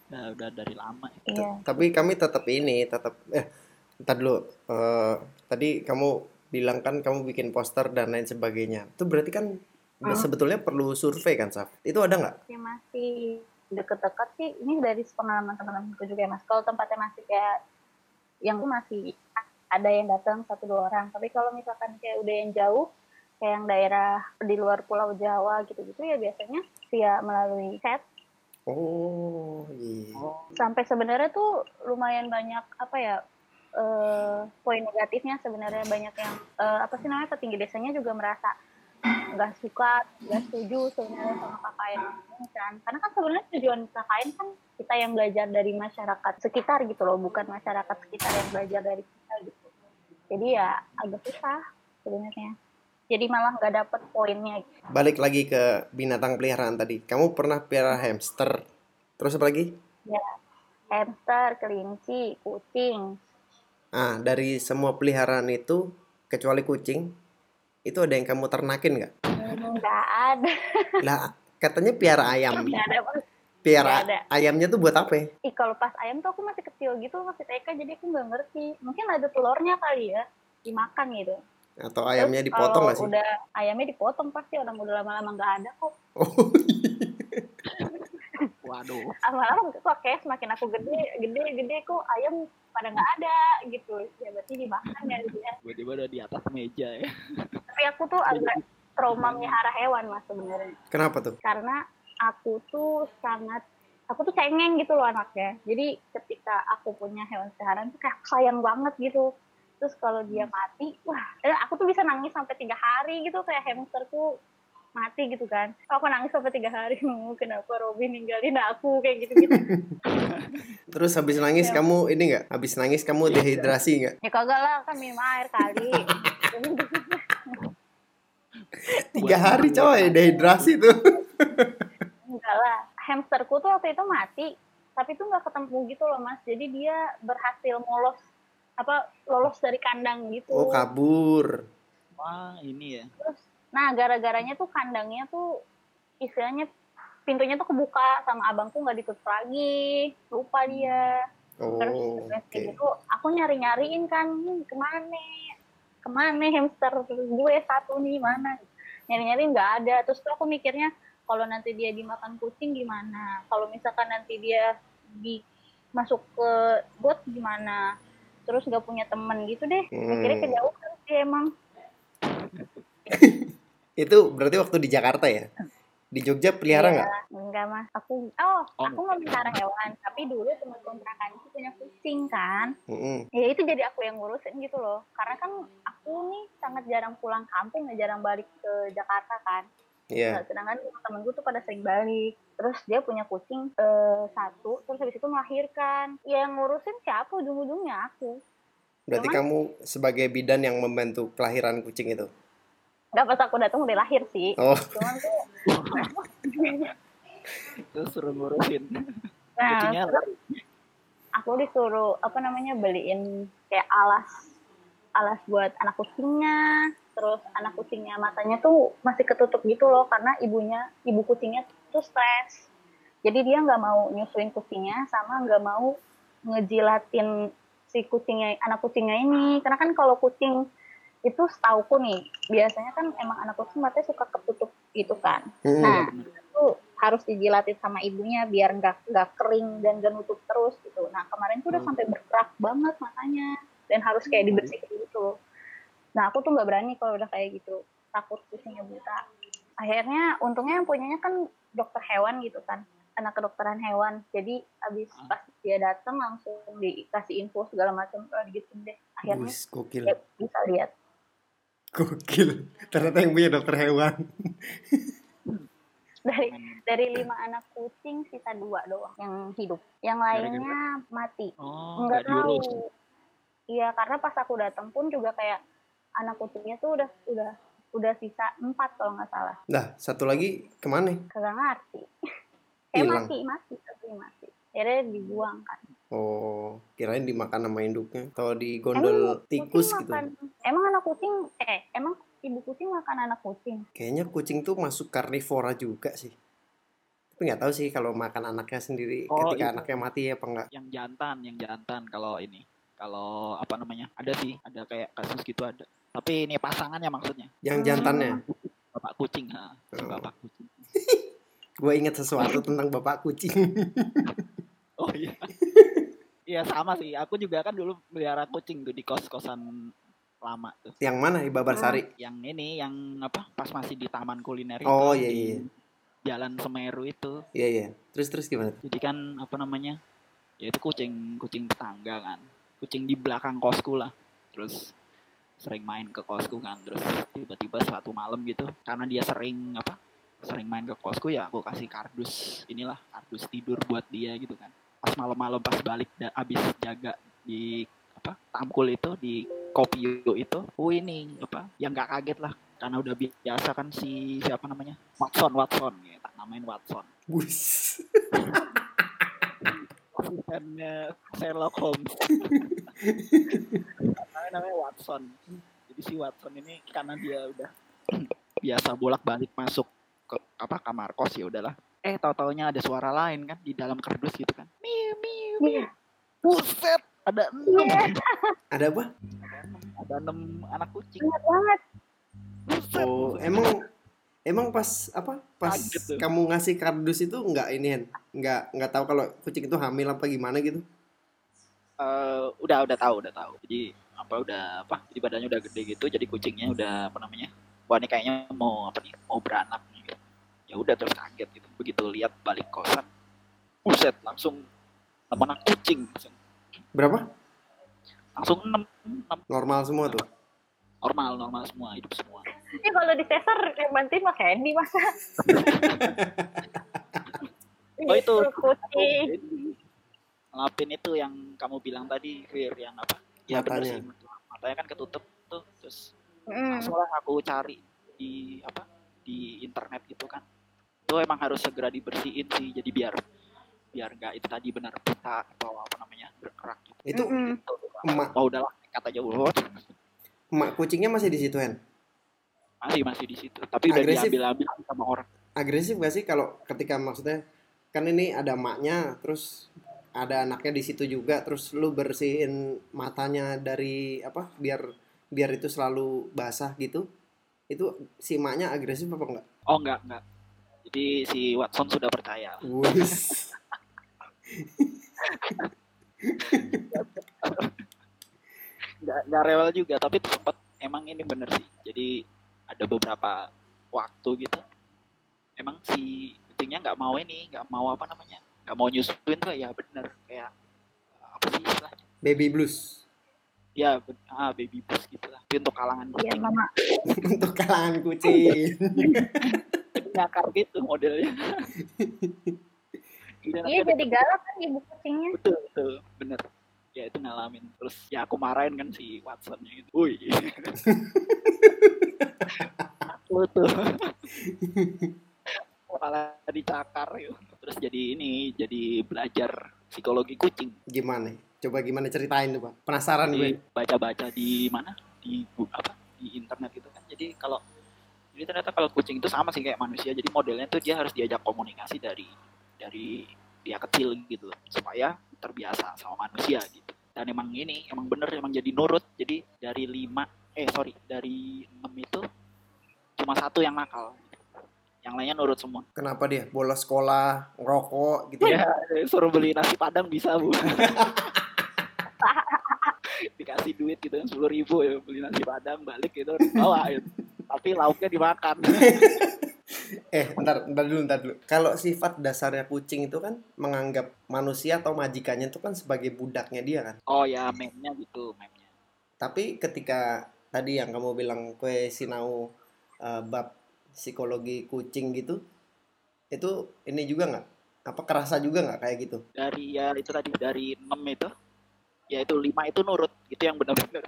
udah udah dari lama iya. Tapi kami tetap ini, tetap eh entar dulu. Eh, tadi kamu bilang kan kamu bikin poster dan lain sebagainya. Itu berarti kan Hmm. sebetulnya perlu survei kan, Saf? Itu ada nggak? Ya masih deket-deket sih. Ini dari pengalaman teman-temanku juga ya mas. Kalau tempatnya masih kayak yang masih ada yang datang satu dua orang. Tapi kalau misalkan kayak udah yang jauh, kayak yang daerah di luar Pulau Jawa gitu-gitu ya biasanya via melalui chat. Oh, iya. Sampai sebenarnya tuh lumayan banyak apa ya eh, poin negatifnya sebenarnya banyak yang eh, apa sih namanya petinggi desanya juga merasa nggak suka, nggak setuju sebenarnya sama KKN ini kan. Karena kan sebenarnya tujuan KKN kan kita yang belajar dari masyarakat sekitar gitu loh, bukan masyarakat sekitar yang belajar dari kita gitu. Jadi ya agak susah sebenarnya. Jadi malah nggak dapet poinnya. gitu. Balik lagi ke binatang peliharaan tadi. Kamu pernah pelihara hamster? Terus apa lagi? Ya, hamster, kelinci, kucing. Ah, dari semua peliharaan itu, kecuali kucing, itu ada yang kamu ternakin nggak? Hmm, Nggak ada, [laughs] Lah, katanya piara ayam. nggak ada. Piara ada. ayamnya tuh buat apa? ya? Ih, kalau pas ayam tuh aku masih kecil gitu, masih TK, jadi aku nggak ngerti. Mungkin ada telurnya kali ya, dimakan gitu. Atau ayamnya Terus dipotong nggak sih? udah ayamnya dipotong pasti orang udah lama-lama nggak ada kok. Oh, waduh. Lama-lama kok kayak semakin aku gede, gede, gede kok ayam pada nggak ada gitu. Ya berarti dimakan ya. gitu ya. Tiba-tiba udah di atas meja ya. Tapi aku tuh agak trauma melihara hewan mas sebenarnya. kenapa tuh? Karena aku tuh sangat aku tuh cengeng gitu loh anaknya. Jadi ketika aku punya hewan peliharaan tuh kayak sayang banget gitu. Terus kalau dia mati, wah, eh, aku tuh bisa nangis sampai tiga hari gitu kayak hamsterku mati gitu kan. Aku nangis sampai tiga hari, [laughs] "Hmm, kenapa Robin ninggalin aku kayak gitu-gitu. [laughs] Terus habis nangis Ya. kamu ini nggak? Habis nangis kamu dehidrasi nggak? ya kagak lah, kan minum air kali. [laughs] Tiga hari coy dehidrasi tuh. Enggak lah. Hamsterku tuh waktu itu mati, tapi tuh nggak ketemu gitu loh mas. Jadi dia berhasil molos apa lolos dari kandang gitu. Oh kabur. Wah, ini ya. Terus, nah gara-garanya tuh kandangnya tuh istilahnya pintunya tuh kebuka sama abangku nggak ditutup lagi, lupa dia. Terus Oh, terus oke. kayak gitu, aku nyari-nyariin kan, "Hmm, ke mana, ke mana hamster gue satu nih mana? Nyari-nyariin nggak ada. Terus tuh aku mikirnya kalau nanti dia dimakan kucing gimana? Kalau misalkan nanti dia di masuk ke got gimana? Terus nggak punya temen gitu deh. Mikirnya Hmm. kejauhan sih emang. [laughs] Itu berarti waktu di Jakarta ya? Di Jogja pelihara Iya, nggak? Enggak mas. Aku, oh, Oh, aku nggak melihara hewan. Tapi dulu teman kontrakan itu punya kucing kan. Mm-mm. ya itu jadi aku yang ngurusin gitu loh karena kan aku nih sangat jarang pulang kampung ya jarang balik ke Jakarta kan Iya. Nah, sedangkan temen gue tuh pada sering balik terus dia punya kucing eh, satu terus habis itu melahirkan ya yang ngurusin siapa ujung-ujungnya aku Berarti Cuman- kamu sebagai bidan yang membantu kelahiran kucing itu. Gak pas aku datang udah lahir sih. Oh, cuman tuh [laughs] Terus suruh ngurusin. nah terus aku disuruh apa namanya beliin kayak alas alas buat anak kucingnya. Terus anak kucingnya matanya tuh masih ketutup gitu loh karena ibunya ibu kucingnya tuh stres. Jadi dia nggak mau nyusuin kucingnya sama nggak mau ngejilatin si kucingnya anak kucingnya ini. Karena kan kalau kucing itu setauku nih biasanya kan emang anak kucing matanya suka ketutup gitu kan mm-mm. Nah, itu harus dijilatin sama ibunya biar nggak nggak kering dan gak nutup terus gitu. Nah, kemarin tuh udah Hmm. sampai berkerak banget matanya dan harus kayak dibersihin gitu. Nah, aku tuh nggak berani kalau udah kayak gitu. Takut kucingnya buta. Akhirnya untungnya yang punyanya kan dokter hewan gitu kan. Anak kedokteran hewan. Jadi abis Ah. pas dia datang langsung dikasih info segala macam oh, gitu deh. Akhirnya gokil. dia bisa lihat. Gokil. Ternyata yang punya dokter hewan. [laughs] dari dari lima anak kucing sisa dua doang yang hidup. Yang lainnya mati. Oh, nggak tahu. iya karena pas aku datang pun juga kayak anak kucingnya tuh udah udah udah sisa empat kalau nggak salah. Nah, satu lagi ke mana? kagak ngerti. [laughs] Eh mati mati tapi mati. Akhirnya dibuang kan Oh, kirain dimakan sama induknya. Atau di emang gondol kucing tikus gitu. makan emang anak kucing eh emang ibu kucing makan anak kucing Kayaknya kucing tuh masuk karnivora juga sih. Tapi nggak tahu sih kalau makan anaknya sendiri Oh, ketika itu. anaknya mati apa enggak. Yang jantan, yang jantan kalau ini. Kalau apa namanya? Ada sih, ada kayak kasus gitu ada. Tapi ini pasangannya maksudnya. Yang Hmm. jantannya. Bapak kucing, ha. Oh. bapak kucing. [laughs] Gue inget sesuatu tentang bapak kucing. [laughs] Oh iya. [laughs] Iya sama sih. Aku juga kan dulu melihara kucing tuh di kos-kosan lama tuh. yang mana di Babarsari? Yang ini yang apa? Pas masih di taman kuliner itu. Oh, iya, iya. Jalan Semeru itu. Iya iya. Terus terus gimana? Jadi kan apa namanya? Ya itu kucing kucing tetangga kan. Kucing di belakang kosku lah. Terus sering main ke kosku kan. Terus tiba-tiba suatu malam gitu karena dia sering apa? Sering main ke kosku ya aku kasih kardus inilah kardus tidur buat dia gitu kan. Pas malam-malam pas balik da- abis jaga di apa tamkul itu di kopio itu oh ini apa yang nggak kaget lah karena udah biasa kan si siapa namanya Watson Watson ya tak namain Watson Bus. asistennya Sherlock Holmes. [laughs] namanya, namanya Watson. Jadi si Watson ini karena dia udah [clears throat] biasa bolak-balik masuk ke apa kamar kos ya udahlah. Eh tahu-taunya ada suara lain kan di dalam kardus gitu kan. Miu miu miu. Iya. Buset, ada enam. Iya. Ada apa? Ada enam, ada enam anak kucing. Banget banget. Buset. Oh, emang emang pas apa? Pas kamu ngasih kardus itu nggak ini nggak nggak tahu kalau kucing itu hamil apa gimana gitu? Eh, udah udah tahu udah tahu jadi apa udah apa jadi badannya udah gede gitu jadi kucingnya udah apa namanya wah ini kayaknya mau apa nih mau beranak. Ya udah terus kaget gitu begitu lihat balik kosan buset langsung anak kucing langsung, Berapa? langsung enam Normal semua tuh. normal normal semua hidup semua Ini kalau di sesar yang bantuin Mas Hendy [laughs] masa. Oh, itu. kucing. ngelapin itu yang kamu bilang tadi Fir yang apa ya bener Matanya. sih matanya kan ketutup tuh terus Mm. langsung lah aku cari di apa di internet gitu kan itu emang harus segera dibersihin sih jadi biar biar nggak itu tadi benar buta atau apa namanya berkerak gitu. Itu Mm-mm. Gitu. emak oh udahlah kata aja Wot. emak kucingnya masih di situ Hen. masih masih di situ tapi udah Agresif. diambil ambil sama orang Agresif gak sih kalau ketika maksudnya kan ini ada emaknya terus ada anaknya di situ juga terus lu bersihin matanya dari apa biar biar itu selalu basah gitu itu si emaknya agresif apa enggak? oh enggak enggak jadi si Watson sudah percaya. Nggak nggak rewel juga tapi sempat emang ini bener sih. Jadi ada beberapa waktu gitu. Emang si kucingnya nggak mau ini nggak mau apa namanya nggak mau nyusuin tuh ya bener. Kayak apa sih istilahnya? Baby blues. Ya ah baby blues gitu lah. Tapi untuk kalangan Iya, kucing. Mama. [laughs] untuk kalangan kucing. [laughs] jadi nyakar gitu modelnya. [laughs] Iya, jadi galak kan ibu kucingnya. betul betul. Bener. Ya itu ngalamin. Terus ya aku marahin kan si Watsonnya gitu. Woi [laughs] aku tuh. Malah dicakar yuk. terus jadi ini jadi belajar psikologi kucing. Gimana? Coba gimana ceritain tuh, Pak. Penasaran di gue. baca-baca di mana? Di bu- apa? Di internet gitu kan. Jadi kalau jadi ternyata kalau kucing itu sama sih kayak manusia. Jadi modelnya tuh dia harus diajak komunikasi dari dari dia kecil gitu supaya terbiasa sama manusia gitu. Dan emang ini emang bener emang jadi nurut. Jadi dari lima eh sorry dari enam itu cuma satu yang nakal. Yang lainnya nurut semua. Kenapa dia? Bolos sekolah, ngerokok gitu. ya suruh beli nasi padang bisa bu. [laughs] Dikasih duit gitu kan sepuluh ribu ya beli nasi padang balik gitu bawa gitu. Tapi lauknya dimakan [laughs] Eh, ntar, ntar dulu, ntar dulu. Kalau sifat dasarnya kucing itu kan menganggap manusia atau majikannya itu kan sebagai budaknya dia kan. oh ya meme-nya gitu meme-nya Tapi ketika tadi yang kamu bilang kue sinau eh, bab psikologi kucing gitu, itu ini juga nggak? Apa kerasa juga nggak kayak gitu? dari ya itu tadi dari enam itu ya itu lima itu nurut itu yang benar-benar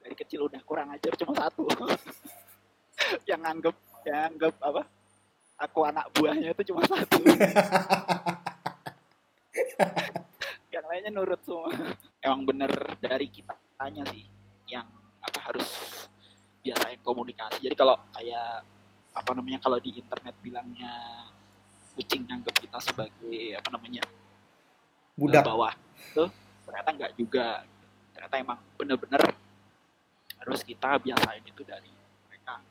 dari kecil udah kurang ajar cuma satu [laughs] [laughs] yang anggap yang anggap apa? Aku anak buahnya itu cuma satu. [laughs] Yang lainnya nurut semua. Emang bener dari kita tanya sih yang apa harus biasain komunikasi. Jadi kalau kayak apa namanya kalau di internet bilangnya kucing nganggap kita sebagai apa namanya Budak. bawah itu ternyata nggak juga. Ternyata emang bener-bener harus kita biasain itu dari mereka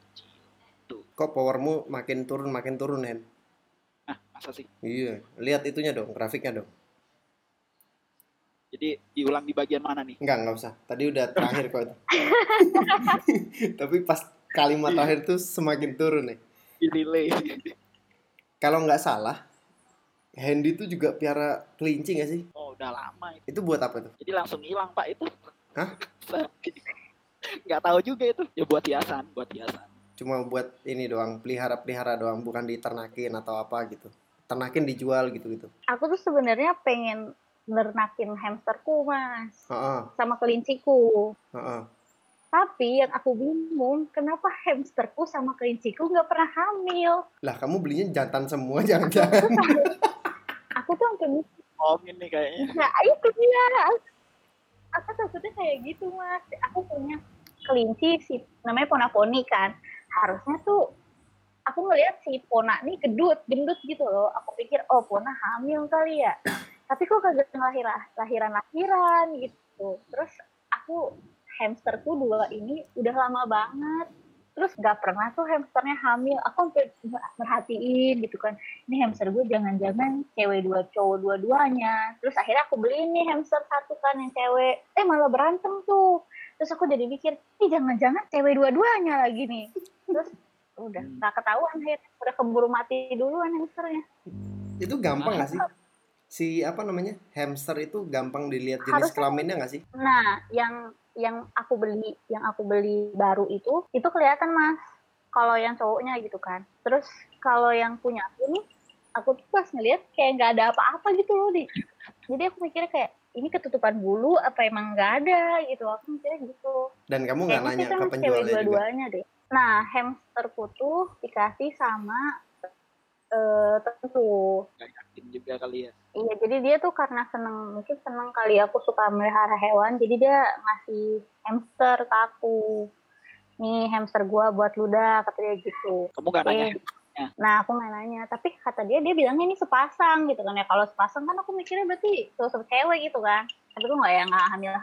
tuh Kok powermu makin turun makin turun, Hen? nah masa sih Iya, lihat itunya dong, grafiknya dong. jadi diulang di bagian mana nih Enggak, enggak usah. Tadi udah terakhir kok itu. [laughs] Tapi pas kalimat terakhir tuh semakin turun nih. relay Kalau nggak salah, Hendy tuh juga piara kelinci nggak sih? oh udah lama itu Itu buat apa tuh? jadi langsung hilang pak itu Hah? [laughs] nggak tahu juga itu ya buat hiasan buat hiasan Cuma buat ini doang, pelihara-pelihara doang, bukan diternakin atau apa gitu. Ternakin dijual gitu-gitu. Aku tuh sebenarnya pengen nernakin hamsterku mas Heeh, sama kelinciku. heeh. Tapi yang aku bingung, kenapa hamsterku sama kelinciku nggak pernah hamil? Lah, kamu belinya jantan semua [laughs] jangan-jangan. Aku tuh mikir, ngomongin nih kayaknya nah itu dia. Aku takutnya kayak gitu mas. Aku punya kelinci si namanya ponaponi kan. Harusnya tuh aku ngeliat si Pona nih gendut, gendut gitu loh. Aku pikir oh Pona hamil kali ya. Tapi kok kagak lahiran lahiran lahiran gitu. Terus aku hamsterku dua ini udah lama banget. Terus gak pernah tuh hamsternya hamil. Aku sampai merhatiin gitu kan. Ini hamster gue jangan-jangan cewek dua cowok dua-duanya. Terus akhirnya aku beli nih hamster satu kan yang cewek. Eh malah berantem tuh. Terus aku jadi mikir, ih jangan-jangan cewek dua-duanya lagi nih. Terus udah Hmm. gak ketahuan akhirnya. Udah keburu mati duluan hamsternya. itu gampang nggak sih? Si apa namanya? Hamster itu gampang dilihat jenis Harusnya- kelaminnya nggak sih? Nah, yang yang aku beli, yang aku beli baru itu, itu kelihatan mas. Kalau yang cowoknya gitu kan. Terus kalau yang punya aku nih, aku tuh pas ngeliat kayak nggak ada apa-apa gitu loh di. Jadi aku mikirnya kayak ini ketutupan bulu apa emang nggak ada gitu. Aku mikirnya gitu. Dan kamu nggak Kayaknya nanya ke cewek penjualnya juga? dua-duanya deh. Nah, hamsterku tuh dikasih sama eh tentu. nggak yakin juga kali ya Iya, jadi dia tuh karena seneng, mungkin seneng kali aku suka melihara hewan, jadi dia ngasih hamster ke aku. Nih hamster gua buat luda, kata dia gitu. kamu nggak nanya Oke. Nah, aku nggak nanya, tapi kata dia, dia bilangnya ini sepasang gitu kan ya. Kalau sepasang kan aku mikirnya berarti sosok cewek gitu kan. Tapi tuh nggak ya, nggak hamil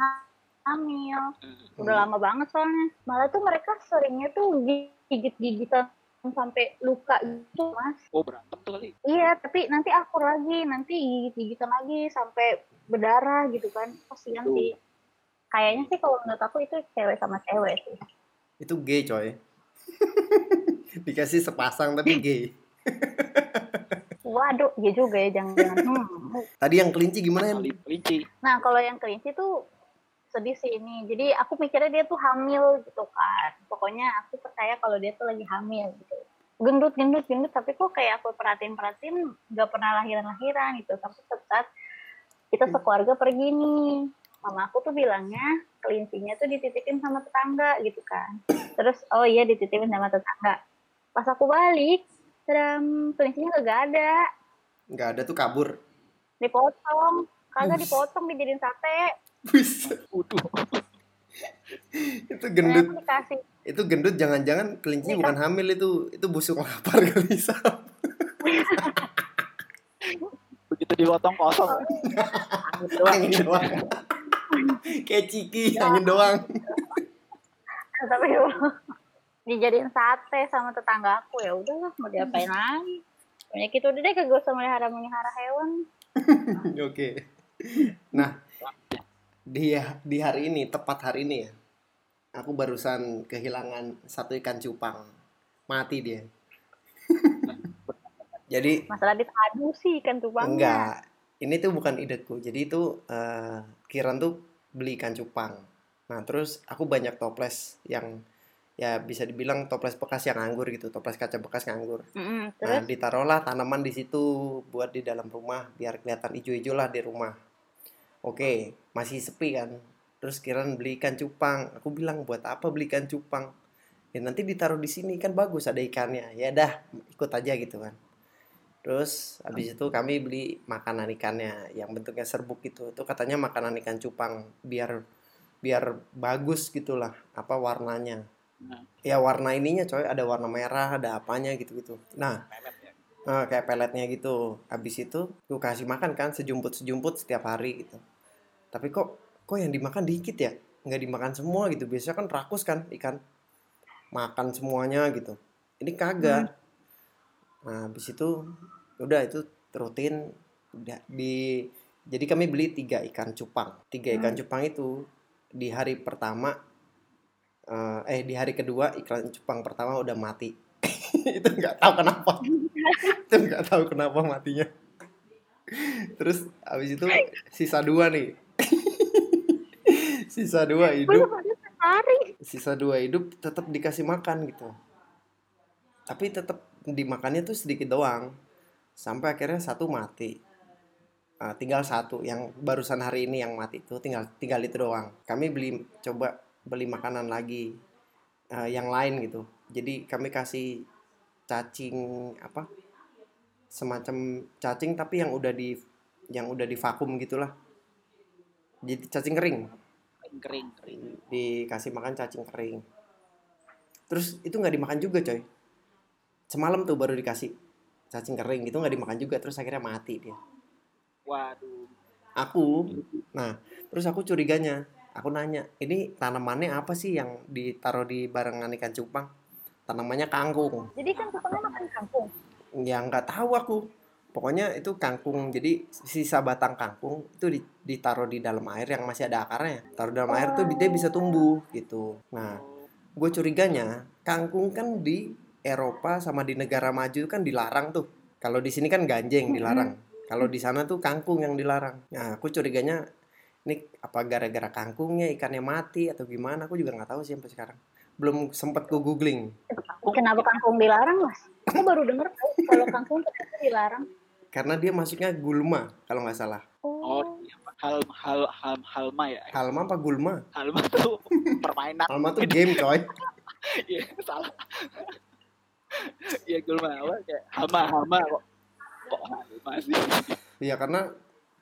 hamil. Hmm. Udah lama banget soalnya. Malah tuh mereka seringnya tuh gigit-gigitan sampai luka gitu, Mas. oh berantem tuh kali Iya, tapi nanti akur lagi, nanti gigit-gigitan lagi sampai berdarah gitu kan. Kasihan sih. Kayaknya sih kalau menurut aku itu cewek sama cewek sih. Itu gay coy. [laughs] Dikasih sepasang tapi gay. Waduh, iya juga ya, jangan-jangan. [laughs] Hmm. Tadi yang kelinci gimana yang kelinci Nah, kalau yang kelinci tuh sedih sih ini. Jadi aku mikirnya dia tuh hamil gitu kan. Pokoknya aku percaya kalau dia tuh lagi hamil gitu. Gendut, gendut, gendut. Tapi kok kayak aku perhatiin-perhatiin nggak pernah lahiran-lahiran gitu. Sampai suatu saat kita sekeluarga pergi nih. Mama aku tuh bilangnya kelincinya tuh dititipin sama tetangga gitu kan. Terus, oh iya dititipin sama tetangga. Pas aku balik, sedang kelincinya gak ada. nggak ada tuh kabur? Dipotong. Kagak dipotong dijadiin sate. Waduh. itu gendut. Itu gendut jangan-jangan kelincinya bukan hamil itu, itu busuk lapar kali begitu dipotong kosong Angin doang. Angin doang. Kayak ciki, angin doang. tapi dijadiin sate sama tetangga aku ya udahlah mau diapain lagi banyak itu udah deh kagak usah melihara melihara hewan [laughs] Oke. Nah, di di hari ini, tepat hari ini ya. Aku barusan kehilangan satu ikan cupang. Mati dia. [laughs] Jadi masalah ditadu sih ikan tubangnya enggak. Ini tuh bukan ideku. Jadi itu eh, Kiran tuh beli ikan cupang. Nah, terus aku banyak toples yang ya bisa dibilang toples bekas yang nganggur gitu, toples kaca bekas nganggur. Mm-mm, Nah, ditaruhlah tanaman di situ buat di dalam rumah biar kelihatan hijau-hijau lah di rumah. Oke, masih sepi kan. Terus Kiran beli ikan cupang. Aku bilang buat apa beli ikan cupang? Ya nanti ditaruh di sini kan bagus ada ikannya. Ya dah, ikut aja gitu kan. Terus habis itu kami beli makanan ikannya yang bentuknya serbuk gitu. Itu katanya makanan ikan cupang biar biar bagus gitulah apa warnanya. Nah, Ya warna ininya coy ada warna merah, ada apanya gitu-gitu. Nah, pelet ya. Eh, kayak peletnya gitu. Habis itu gue kasih makan kan sejumput-sejumput setiap hari gitu. Tapi kok kok yang dimakan dikit ya? nggak dimakan semua gitu biasanya kan rakus kan ikan makan semuanya gitu ini kagak nah habis itu udah itu rutin udah di jadi kami beli tiga ikan cupang tiga ikan Hmm. cupang itu di hari pertama eh, eh di hari kedua ikan cupang pertama udah mati. [laughs] Itu nggak tahu kenapa. [laughs] Itu nggak tahu kenapa matinya. Terus habis itu sisa dua nih. [laughs] Sisa dua hidup. Sisa dua hidup tetap dikasih makan gitu. Tapi tetap dimakannya tuh sedikit doang. Sampai akhirnya satu mati. Ah, tinggal satu yang barusan hari ini yang mati itu tinggal tinggal itu doang. Kami beli coba beli makanan lagi eh, yang lain gitu. Jadi kami kasih cacing apa semacam cacing tapi yang udah di yang udah di vakum gitulah. Jadi cacing kering. Kering, kering, dikasih makan cacing kering. Terus itu nggak dimakan juga coy. Semalam tuh baru dikasih cacing kering itu nggak dimakan juga terus akhirnya mati dia. Waduh. aku nah terus aku curiganya aku nanya ini tanamannya apa sih yang ditaruh di barengan ikan cupang? Tanamannya kangkung. Jadi kan cupangnya makan kangkung. ya nggak tahu aku. Pokoknya itu kangkung. Jadi sisa batang kangkung itu di- ditaruh di dalam air yang masih ada akarnya. Taruh dalam air tuh dia bisa tumbuh gitu. Nah gue curiganya kangkung kan di Eropa sama di negara maju kan dilarang tuh. Kalau di sini kan ganjeng dilarang. Kalau di sana tuh kangkung yang dilarang. Nah aku curiganya ini apa gara-gara kangkungnya ikannya mati atau gimana aku juga nggak tahu sih sampai sekarang belum sempat gue googling Kenapa kangkung dilarang, Mas? Aku baru denger tahu kalau kangkung ternyata dilarang. karena dia masuknya gulma kalau nggak salah Oh, iya, Pak. hal hal hal halma ya. halma apa gulma Halma tuh [laughs] permainan. halma tuh game coy [laughs] Iya, salah. Iya, gulma apa kayak halma halma kok. Kok halma sih? Iya karena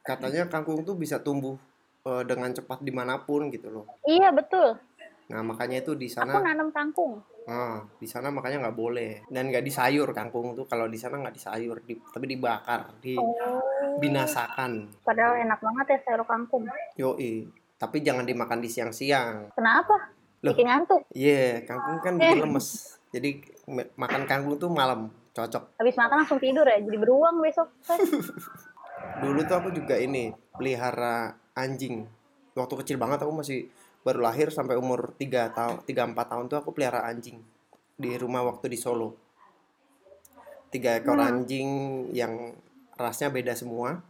katanya kangkung tuh bisa tumbuh eh, dengan cepat di mana pun gitu loh. Iya, betul. Nah makanya itu di Aku sana, nanam kangkung. ah di sana makanya nggak boleh dan nggak disayur kangkung tuh kalau di sana nggak disayur, di, tapi dibakar, Oh. dibinasakan. Padahal enak banget ya sayur kangkung. Yoi. Tapi jangan dimakan di siang-siang. Kenapa? Loh. Bikin ngantuk. Iya, kangkung kan bikin lemes. Jadi makan kangkung tuh malam cocok. Habis makan langsung tidur ya, jadi beruang besok. [laughs] Dulu tuh aku juga ini pelihara anjing. Waktu kecil banget aku masih baru lahir sampai umur 3 tahun 3 4 tahun tuh aku pelihara anjing di rumah waktu di Solo. Tiga ekor Hmm. anjing yang rasnya beda semua.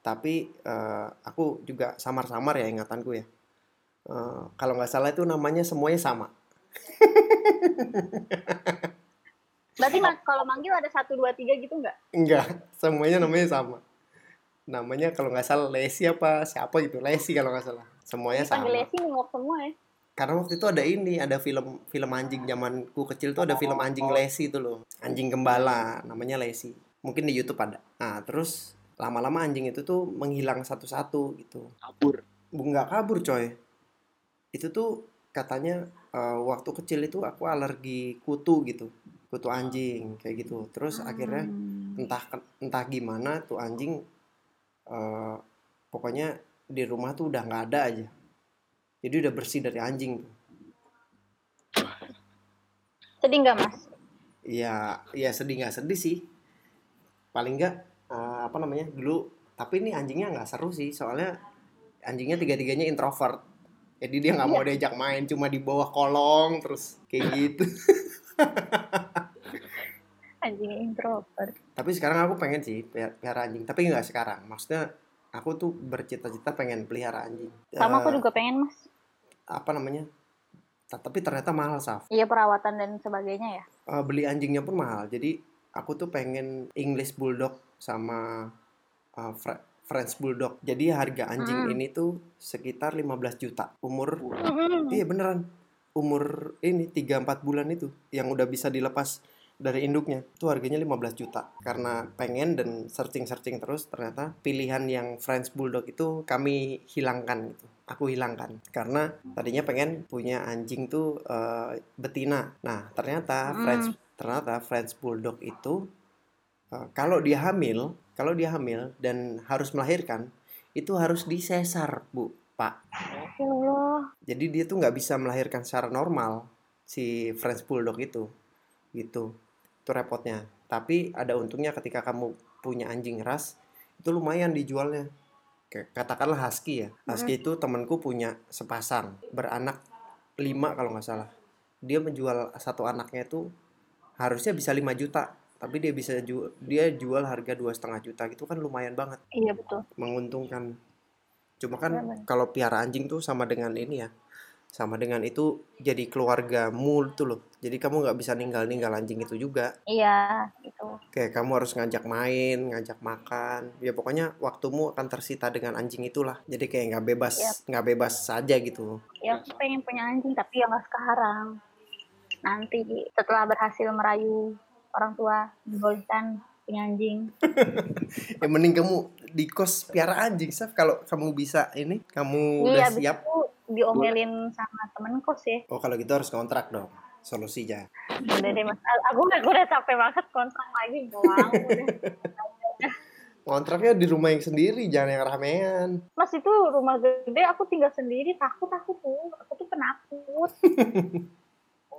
Tapi eh, aku juga samar-samar ya ingatanku ya. Eh, kalau nggak salah itu namanya semuanya sama. Berarti kalau manggil ada satu dua tiga gitu nggak? Enggak, semuanya namanya sama. Namanya kalau nggak salah Lesi apa siapa gitu, Lesi kalau nggak salah. Semuanya sama. Panggil Lesi nengok semua ya. Karena waktu itu ada ini, ada film film anjing zamanku kecil tuh ada film anjing Lesi itu loh. Anjing gembala, namanya Lesi. Mungkin di YouTube ada. Nah, terus lama-lama anjing itu tuh menghilang satu-satu gitu. Kabur. Bu nggak kabur coy. Itu tuh katanya eh, waktu kecil itu aku alergi kutu gitu. Kutu anjing kayak gitu. Terus akhirnya entah entah gimana tuh anjing eh, pokoknya di rumah tuh udah nggak ada aja. Jadi udah bersih dari anjing tuh. Sedih nggak mas? ya ya sedih nggak sedih sih. Paling nggak eh, apa namanya dulu. Tapi ini anjingnya nggak seru sih soalnya anjingnya tiga tiganya introvert. Jadi dia nggak mau diajak main cuma di bawah kolong terus kayak gitu [laughs] Anjing introvert. tapi sekarang aku pengen sih pelihara anjing. Tapi nggak sekarang. Maksudnya aku tuh bercita-cita pengen pelihara anjing. Sama Eh, aku juga pengen mas. apa namanya? Ta- tapi ternyata mahal Saf. Iya perawatan dan sebagainya ya. Eh, beli anjingnya pun mahal. Jadi aku tuh pengen English Bulldog sama eh, Fre- French Bulldog. Jadi harga anjing Hmm. ini tuh sekitar 15 juta. Umur iya beneran. Umur ini 3-4 bulan itu yang udah bisa dilepas dari induknya itu harganya 15 juta. Karena pengen dan searching-searching terus ternyata pilihan yang French Bulldog itu kami hilangkan gitu. Aku hilangkan. Karena tadinya pengen punya anjing tuh eh, betina. Nah ternyata Hmm. French ternyata French Bulldog itu eh, kalau dia hamil kalau dia hamil dan harus melahirkan itu harus disesar bu pak. Ya Allah. jadi dia tuh nggak bisa melahirkan secara normal si French Bulldog itu. Gitu itu repotnya. Tapi ada untungnya ketika kamu punya anjing ras itu lumayan dijualnya. Katakanlah husky ya. Husky itu temanku punya sepasang beranak lima kalau nggak salah. Dia menjual satu anaknya itu harusnya bisa 5 juta tapi dia bisa ju- dia jual harga dua setengah juta gitu kan lumayan banget. Iya betul. menguntungkan. Cuma kan Benar. kalau piara anjing tuh sama dengan ini ya sama dengan itu jadi keluargamu tuh loh jadi kamu nggak bisa ninggal ninggal anjing itu juga Iya, gitu. kayak kamu harus ngajak main ngajak makan ya pokoknya waktumu akan tersita dengan anjing itulah jadi kayak nggak bebas Yap. nggak bebas saja gitu Ya aku pengen punya anjing tapi ya nggak sekarang. Nanti setelah berhasil merayu orang tua dibolehkan punya anjing. [laughs] ya mending kamu di kos piara anjing Saf kalau kamu bisa ini kamu udah iya, abis siap itu diomelin sama temen kos ya. oh kalau gitu harus kontrak dong solusinya Udah deh mas, aku udah, udah capek banget kontrak lagi pulang. udah. [laughs] kontraknya di rumah yang sendiri jangan yang ramean Mas itu rumah gede, aku tinggal sendiri, takut aku tuh, aku tuh penakut.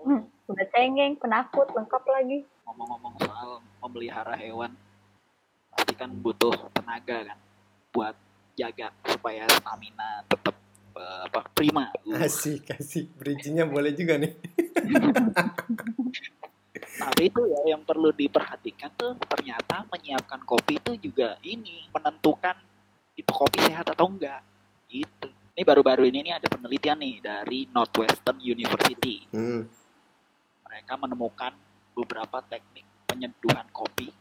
Hmm, [laughs] udah cengeng, penakut, lengkap lagi. ngomong-ngomong soal memelihara hewan pasti kan butuh tenaga kan buat jaga supaya stamina tetap apa prima Asik, asik. Bridgingnya boleh juga nih. [laughs] tapi itu ya yang perlu diperhatikan tuh ternyata menyiapkan kopi itu juga ini menentukan itu kopi sehat atau enggak gitu ini baru-baru ini nih ada penelitian nih dari Northwestern University Hmm. mereka menemukan beberapa teknik penyeduhan kopi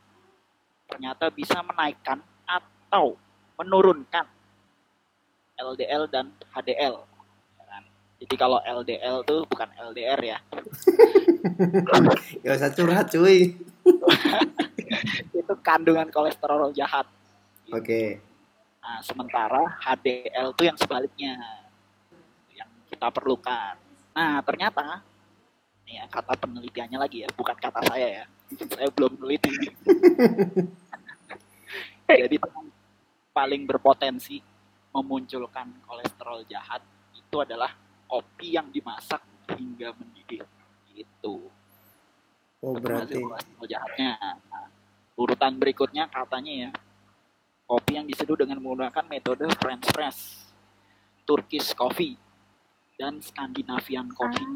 ternyata bisa menaikkan atau menurunkan LDL dan HDL. Kan? Jadi kalau LDL tuh bukan LDR ya, [laughs] Gak usah curhat, cuy. [laughs] itu kandungan kolesterol jahat. Oke. Nah, sementara HDL tuh yang sebaliknya, yang kita perlukan. Nah, ternyata, nih ya, kata penelitiannya lagi ya, bukan kata saya ya, [laughs] saya belum meneliti. Jadi paling berpotensi memunculkan kolesterol jahat itu adalah kopi yang dimasak hingga mendidih. Gitu. Oh, Itu berarti kolesterol jahatnya. Nah, urutan berikutnya katanya ya, kopi yang diseduh dengan menggunakan metode French press, Turkish coffee, dan Scandinavian coffee.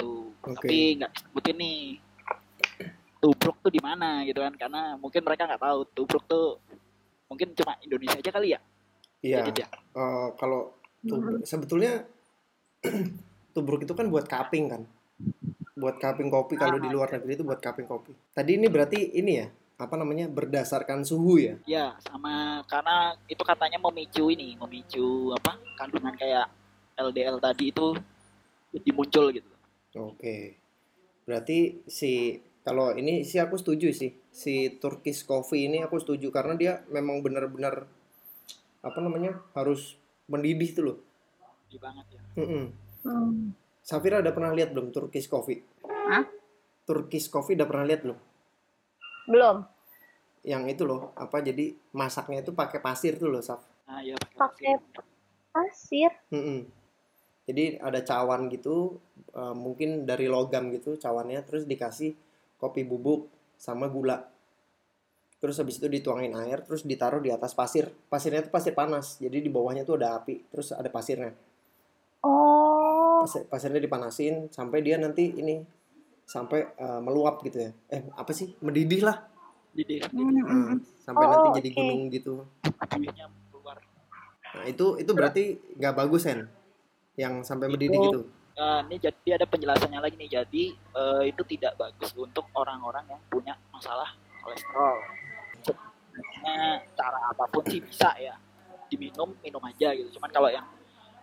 Tuh, Oke. tapi nggak disebutin nih. Tubruk tuh di mana gitu kan? Karena mungkin mereka nggak tahu tubruk tuh mungkin cuma Indonesia aja kali ya. Iya. Ya. eh, kalau tubruk, sebetulnya [clears throat] tubruk itu kan buat cupping kan. Buat cupping kopi kalau di luar negeri itu buat cupping kopi. Tadi ini berarti ini ya, apa namanya? berdasarkan suhu ya. Ya, sama karena itu katanya memicu ini, memicu apa? Kandungan kayak LDL tadi itu jadi muncul gitu. Oke. Berarti si kalau ini sih aku setuju sih. Si Turkish coffee ini aku setuju karena dia memang benar-benar apa namanya? harus mendidih tuh loh. Di banget ya. Mm-mm. Hmm. Safira udah pernah lihat belum Turkish coffee? Hah? Turkish coffee udah pernah lihat belum? Belum. Yang itu loh, apa jadi masaknya itu pakai pasir tuh loh, Saf. Nah, ya Pakai pasir. Mm-mm. Jadi ada cawan gitu, eh, mungkin dari logam gitu cawannya, terus dikasih kopi bubuk sama gula. Terus habis itu dituangin air, terus ditaruh di atas pasir. Pasirnya itu pasir panas, jadi di bawahnya tuh ada api, terus ada pasirnya. Oh, Pasir- pasirnya dipanasin sampai dia nanti ini sampai eh, meluap gitu ya. Eh apa sih? Mendidih lah. Jadi Hmm, hmm, Nah, hmm. sampai Oh, nanti jadi oke. gunung gitu. Nah, itu itu berarti nggak bagus kan? Yang sampai mendidih Itu- gitu. Nah, ini jadi ada penjelasannya lagi nih. Jadi eh, itu tidak bagus untuk orang-orang yang punya masalah kolesterol. Cara apa pun sih bisa ya diminum minum aja gitu. Cuman kalau yang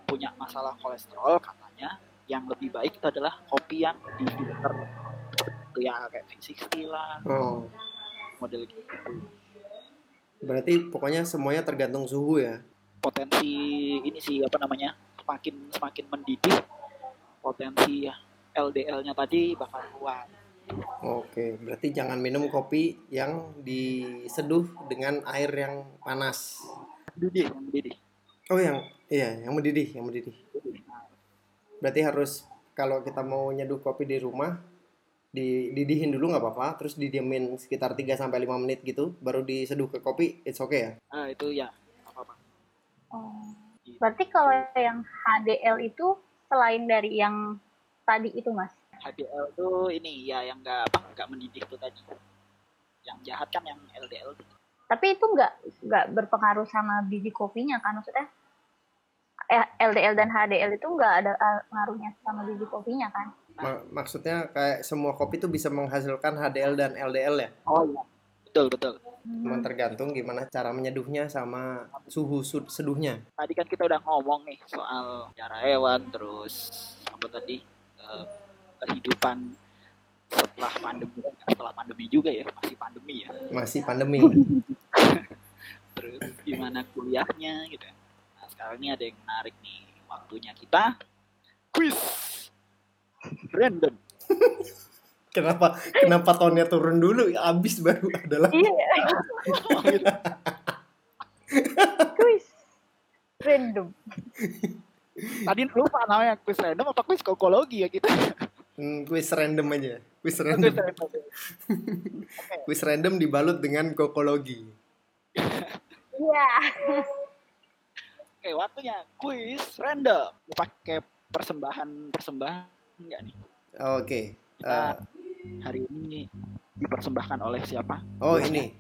punya masalah kolesterol katanya yang lebih baik itu adalah kopi yang di filter Itu ya kayak V60 lah Oh, model gitu. berarti pokoknya semuanya tergantung suhu ya. Potensi ini sih apa namanya semakin semakin mendidih potensi LDL-nya tadi bakal kuat. Oke, berarti jangan minum kopi yang diseduh dengan air yang panas. Mendidih, mendidih. Oh yang iya yang mendidih, yang mendidih. Berarti harus kalau kita mau nyeduh kopi di rumah dididihin dulu nggak apa-apa, terus didiemin sekitar 3 sampai 5 menit gitu, baru diseduh ke kopi, it's okay ya. Ah itu ya apa-apa. Oh. Berarti kalau yang HDL itu selain dari yang tadi itu mas? HDL tuh ini ya yang nggak apa nggak mendidih tuh tadi. Yang jahat kan yang LDL tuh. Tapi itu nggak nggak berpengaruh sama biji kopinya kan maksudnya? Eh, LDL dan HDL itu nggak ada eh, pengaruhnya sama biji kopinya kan? Ma- maksudnya kayak semua kopi tuh bisa menghasilkan HDL dan LDL ya. Oh iya. Betul betul. Cuman tergantung gimana cara menyeduhnya sama suhu sud- seduhnya. Tadi kan kita udah ngomong nih soal cara hewan terus apa tadi eh, kehidupan setelah pandemi setelah pandemi juga ya masih pandemi ya. Masih pandemi. [laughs] terus gimana kuliahnya gitu. Nah sekarang ini ada yang menarik nih waktunya kita quiz. Random. [laughs] Kenapa kenapa tonnya turun dulu? Abis baru adalah Iya, [laughs] quiz. Random. tadi lupa namanya quiz random apa quiz kokologi ya kita Hmm, quiz random aja. Quiz quiz random. random [laughs] Quiz random dibalut dengan kokologi. Iya. oke waktunya quiz random pakai persembahan persembahan enggak nih Oke. kita eh, hari ini dipersembahkan oleh siapa oh ini.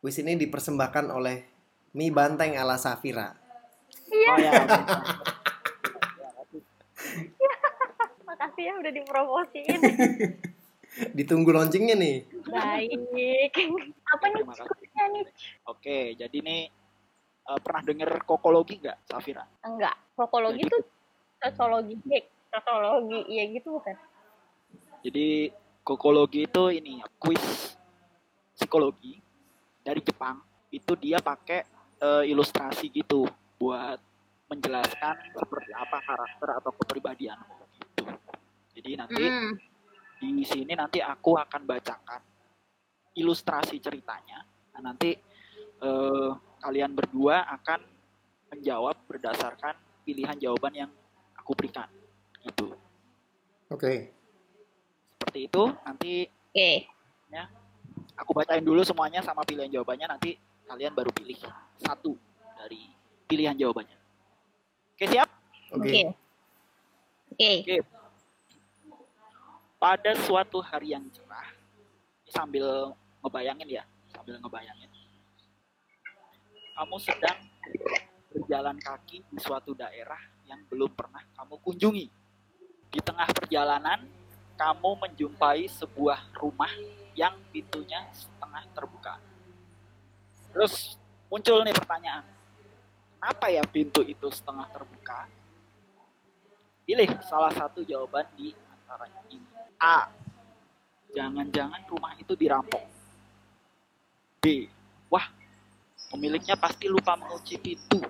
Quiz ini dipersembahkan oleh mie banteng ala Safira. Iya, oh ya [laughs] makasih ya udah dipromosiin. [laughs] Ditunggu launchingnya nih. Baik. [laughs] Apa nih quiznya nih? oke jadi nih eh, pernah denger kokologi nggak Safira Enggak. Kokologi tuh sosiologi, sosiologi, iya gitu bukan? Jadi kokologi itu ini ya, quiz psikologi dari Jepang. Itu dia pakai eh, ilustrasi gitu buat menjelaskan seperti apa karakter atau kepribadian. Jadi nanti Hmm. di sini nanti aku akan bacakan ilustrasi ceritanya. Nah, nanti eh, kalian berdua akan menjawab berdasarkan pilihan jawaban yang aku berikan. Gitu. Oke. Seperti itu nanti Oke. aku bacain dulu semuanya sama pilihan jawabannya nanti kalian baru pilih satu dari pilihan jawabannya. Oke siap? Oke. Oke. Oke. Pada suatu hari yang cerah, sambil ngebayangin ya, sambil ngebayangin. Kamu sedang berjalan kaki di suatu daerah yang belum pernah kamu kunjungi. Di tengah perjalanan, kamu menjumpai sebuah rumah yang pintunya setengah terbuka. Terus muncul nih pertanyaan, kenapa ya pintu itu setengah terbuka? Pilih salah satu jawaban di antaranya ini. A. Jangan-jangan rumah itu dirampok. B. Wah, pemiliknya pasti lupa mengunci pintu.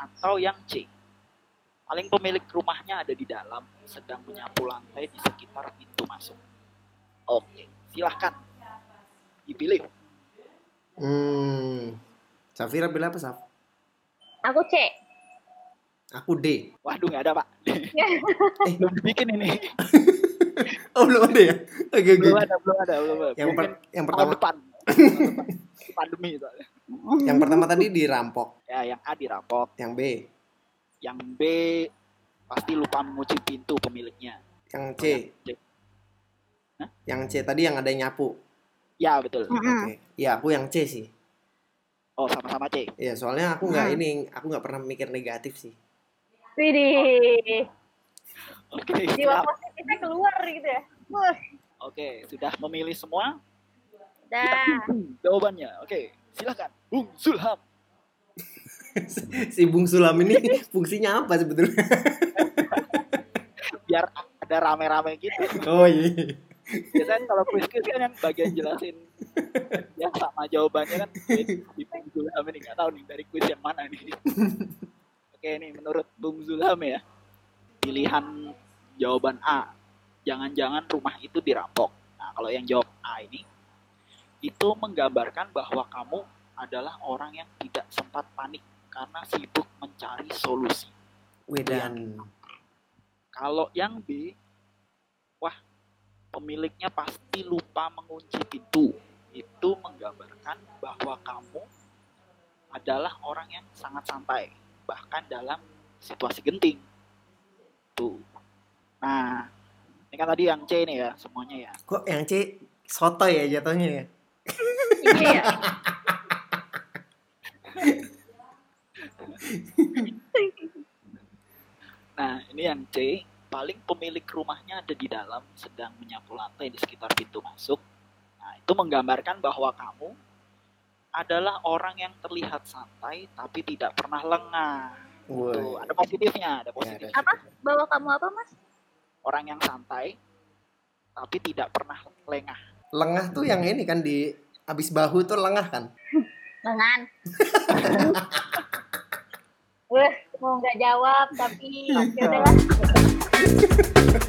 Atau yang C. Paling pemilik rumahnya ada di dalam, sedang menyapu lantai di sekitar pintu masuk. Oke, silahkan. Dipilih. Hmm. Safira pilih apa, Saf? Aku C. Aku D. Waduh, nggak ada, Pak. [laughs] belum dibikin ini. [laughs] Oh, belum ada ya? Oke, oke. belum ada, belum ada, belum ada. Yang, per- yang pertama depan. [laughs] Pandemi soalnya. yang pertama tadi dirampok, Ya, yang A dirampok. yang B, Yang B pasti lupa mengunci pintu pemiliknya. yang C, C. Hah? yang C tadi yang ada yang nyapu. Ya, betul. Hmm. Oke. Ya, aku yang C sih. Oh, sama-sama C. Ya, soalnya aku nggak Hmm. ini, aku nggak pernah mikir negatif sih. Widih. Oke, Jiwa siap. positifnya keluar gitu ya. Oke, sudah memilih semua? Dah. Hmm, [clears throat] jawabannya. Oke, silakan. Bung Zulham. [laughs] si Bung Sulam ini [laughs] fungsinya apa sebetulnya? [laughs] Biar ada rame-rame gitu. Oh iya. Biasanya kalau quiz-quiz kan yang bagian jelasin ya sama jawabannya kan di Bung Zulham ini nggak tahu nih dari quiz yang mana nih. Oke, ini menurut Bung Zulham ya. Pilihan jawaban A. Jangan-jangan rumah itu dirampok. Nah, kalau yang jawab A ini itu menggambarkan bahwa kamu adalah orang yang tidak sempat panik karena sibuk mencari solusi. Wedan. Kalau yang B, wah pemiliknya pasti lupa mengunci pintu. Itu menggambarkan bahwa kamu adalah orang yang sangat santai, bahkan dalam situasi genting. Tuh. Nah, ini kan tadi yang C nih ya, semuanya ya. Kok yang C soto ya jatuhnya ya? Iya ya. Nah, ini yang C, paling pemilik rumahnya ada di dalam sedang menyapu lantai di sekitar pintu masuk. Nah, itu menggambarkan bahwa kamu adalah orang yang terlihat santai tapi tidak pernah lengah. Tuh, ada positifnya, ada Ya, positifnya. ada. Apa? Bawa kamu apa, Mas? Orang yang santai tapi tidak pernah lengah. Lengah tuh yang ini kan di abis bahu tuh lengah kan? Lengan. [laughs] Wah, mau nggak jawab tapi [laughs] ya udahlah. [laughs]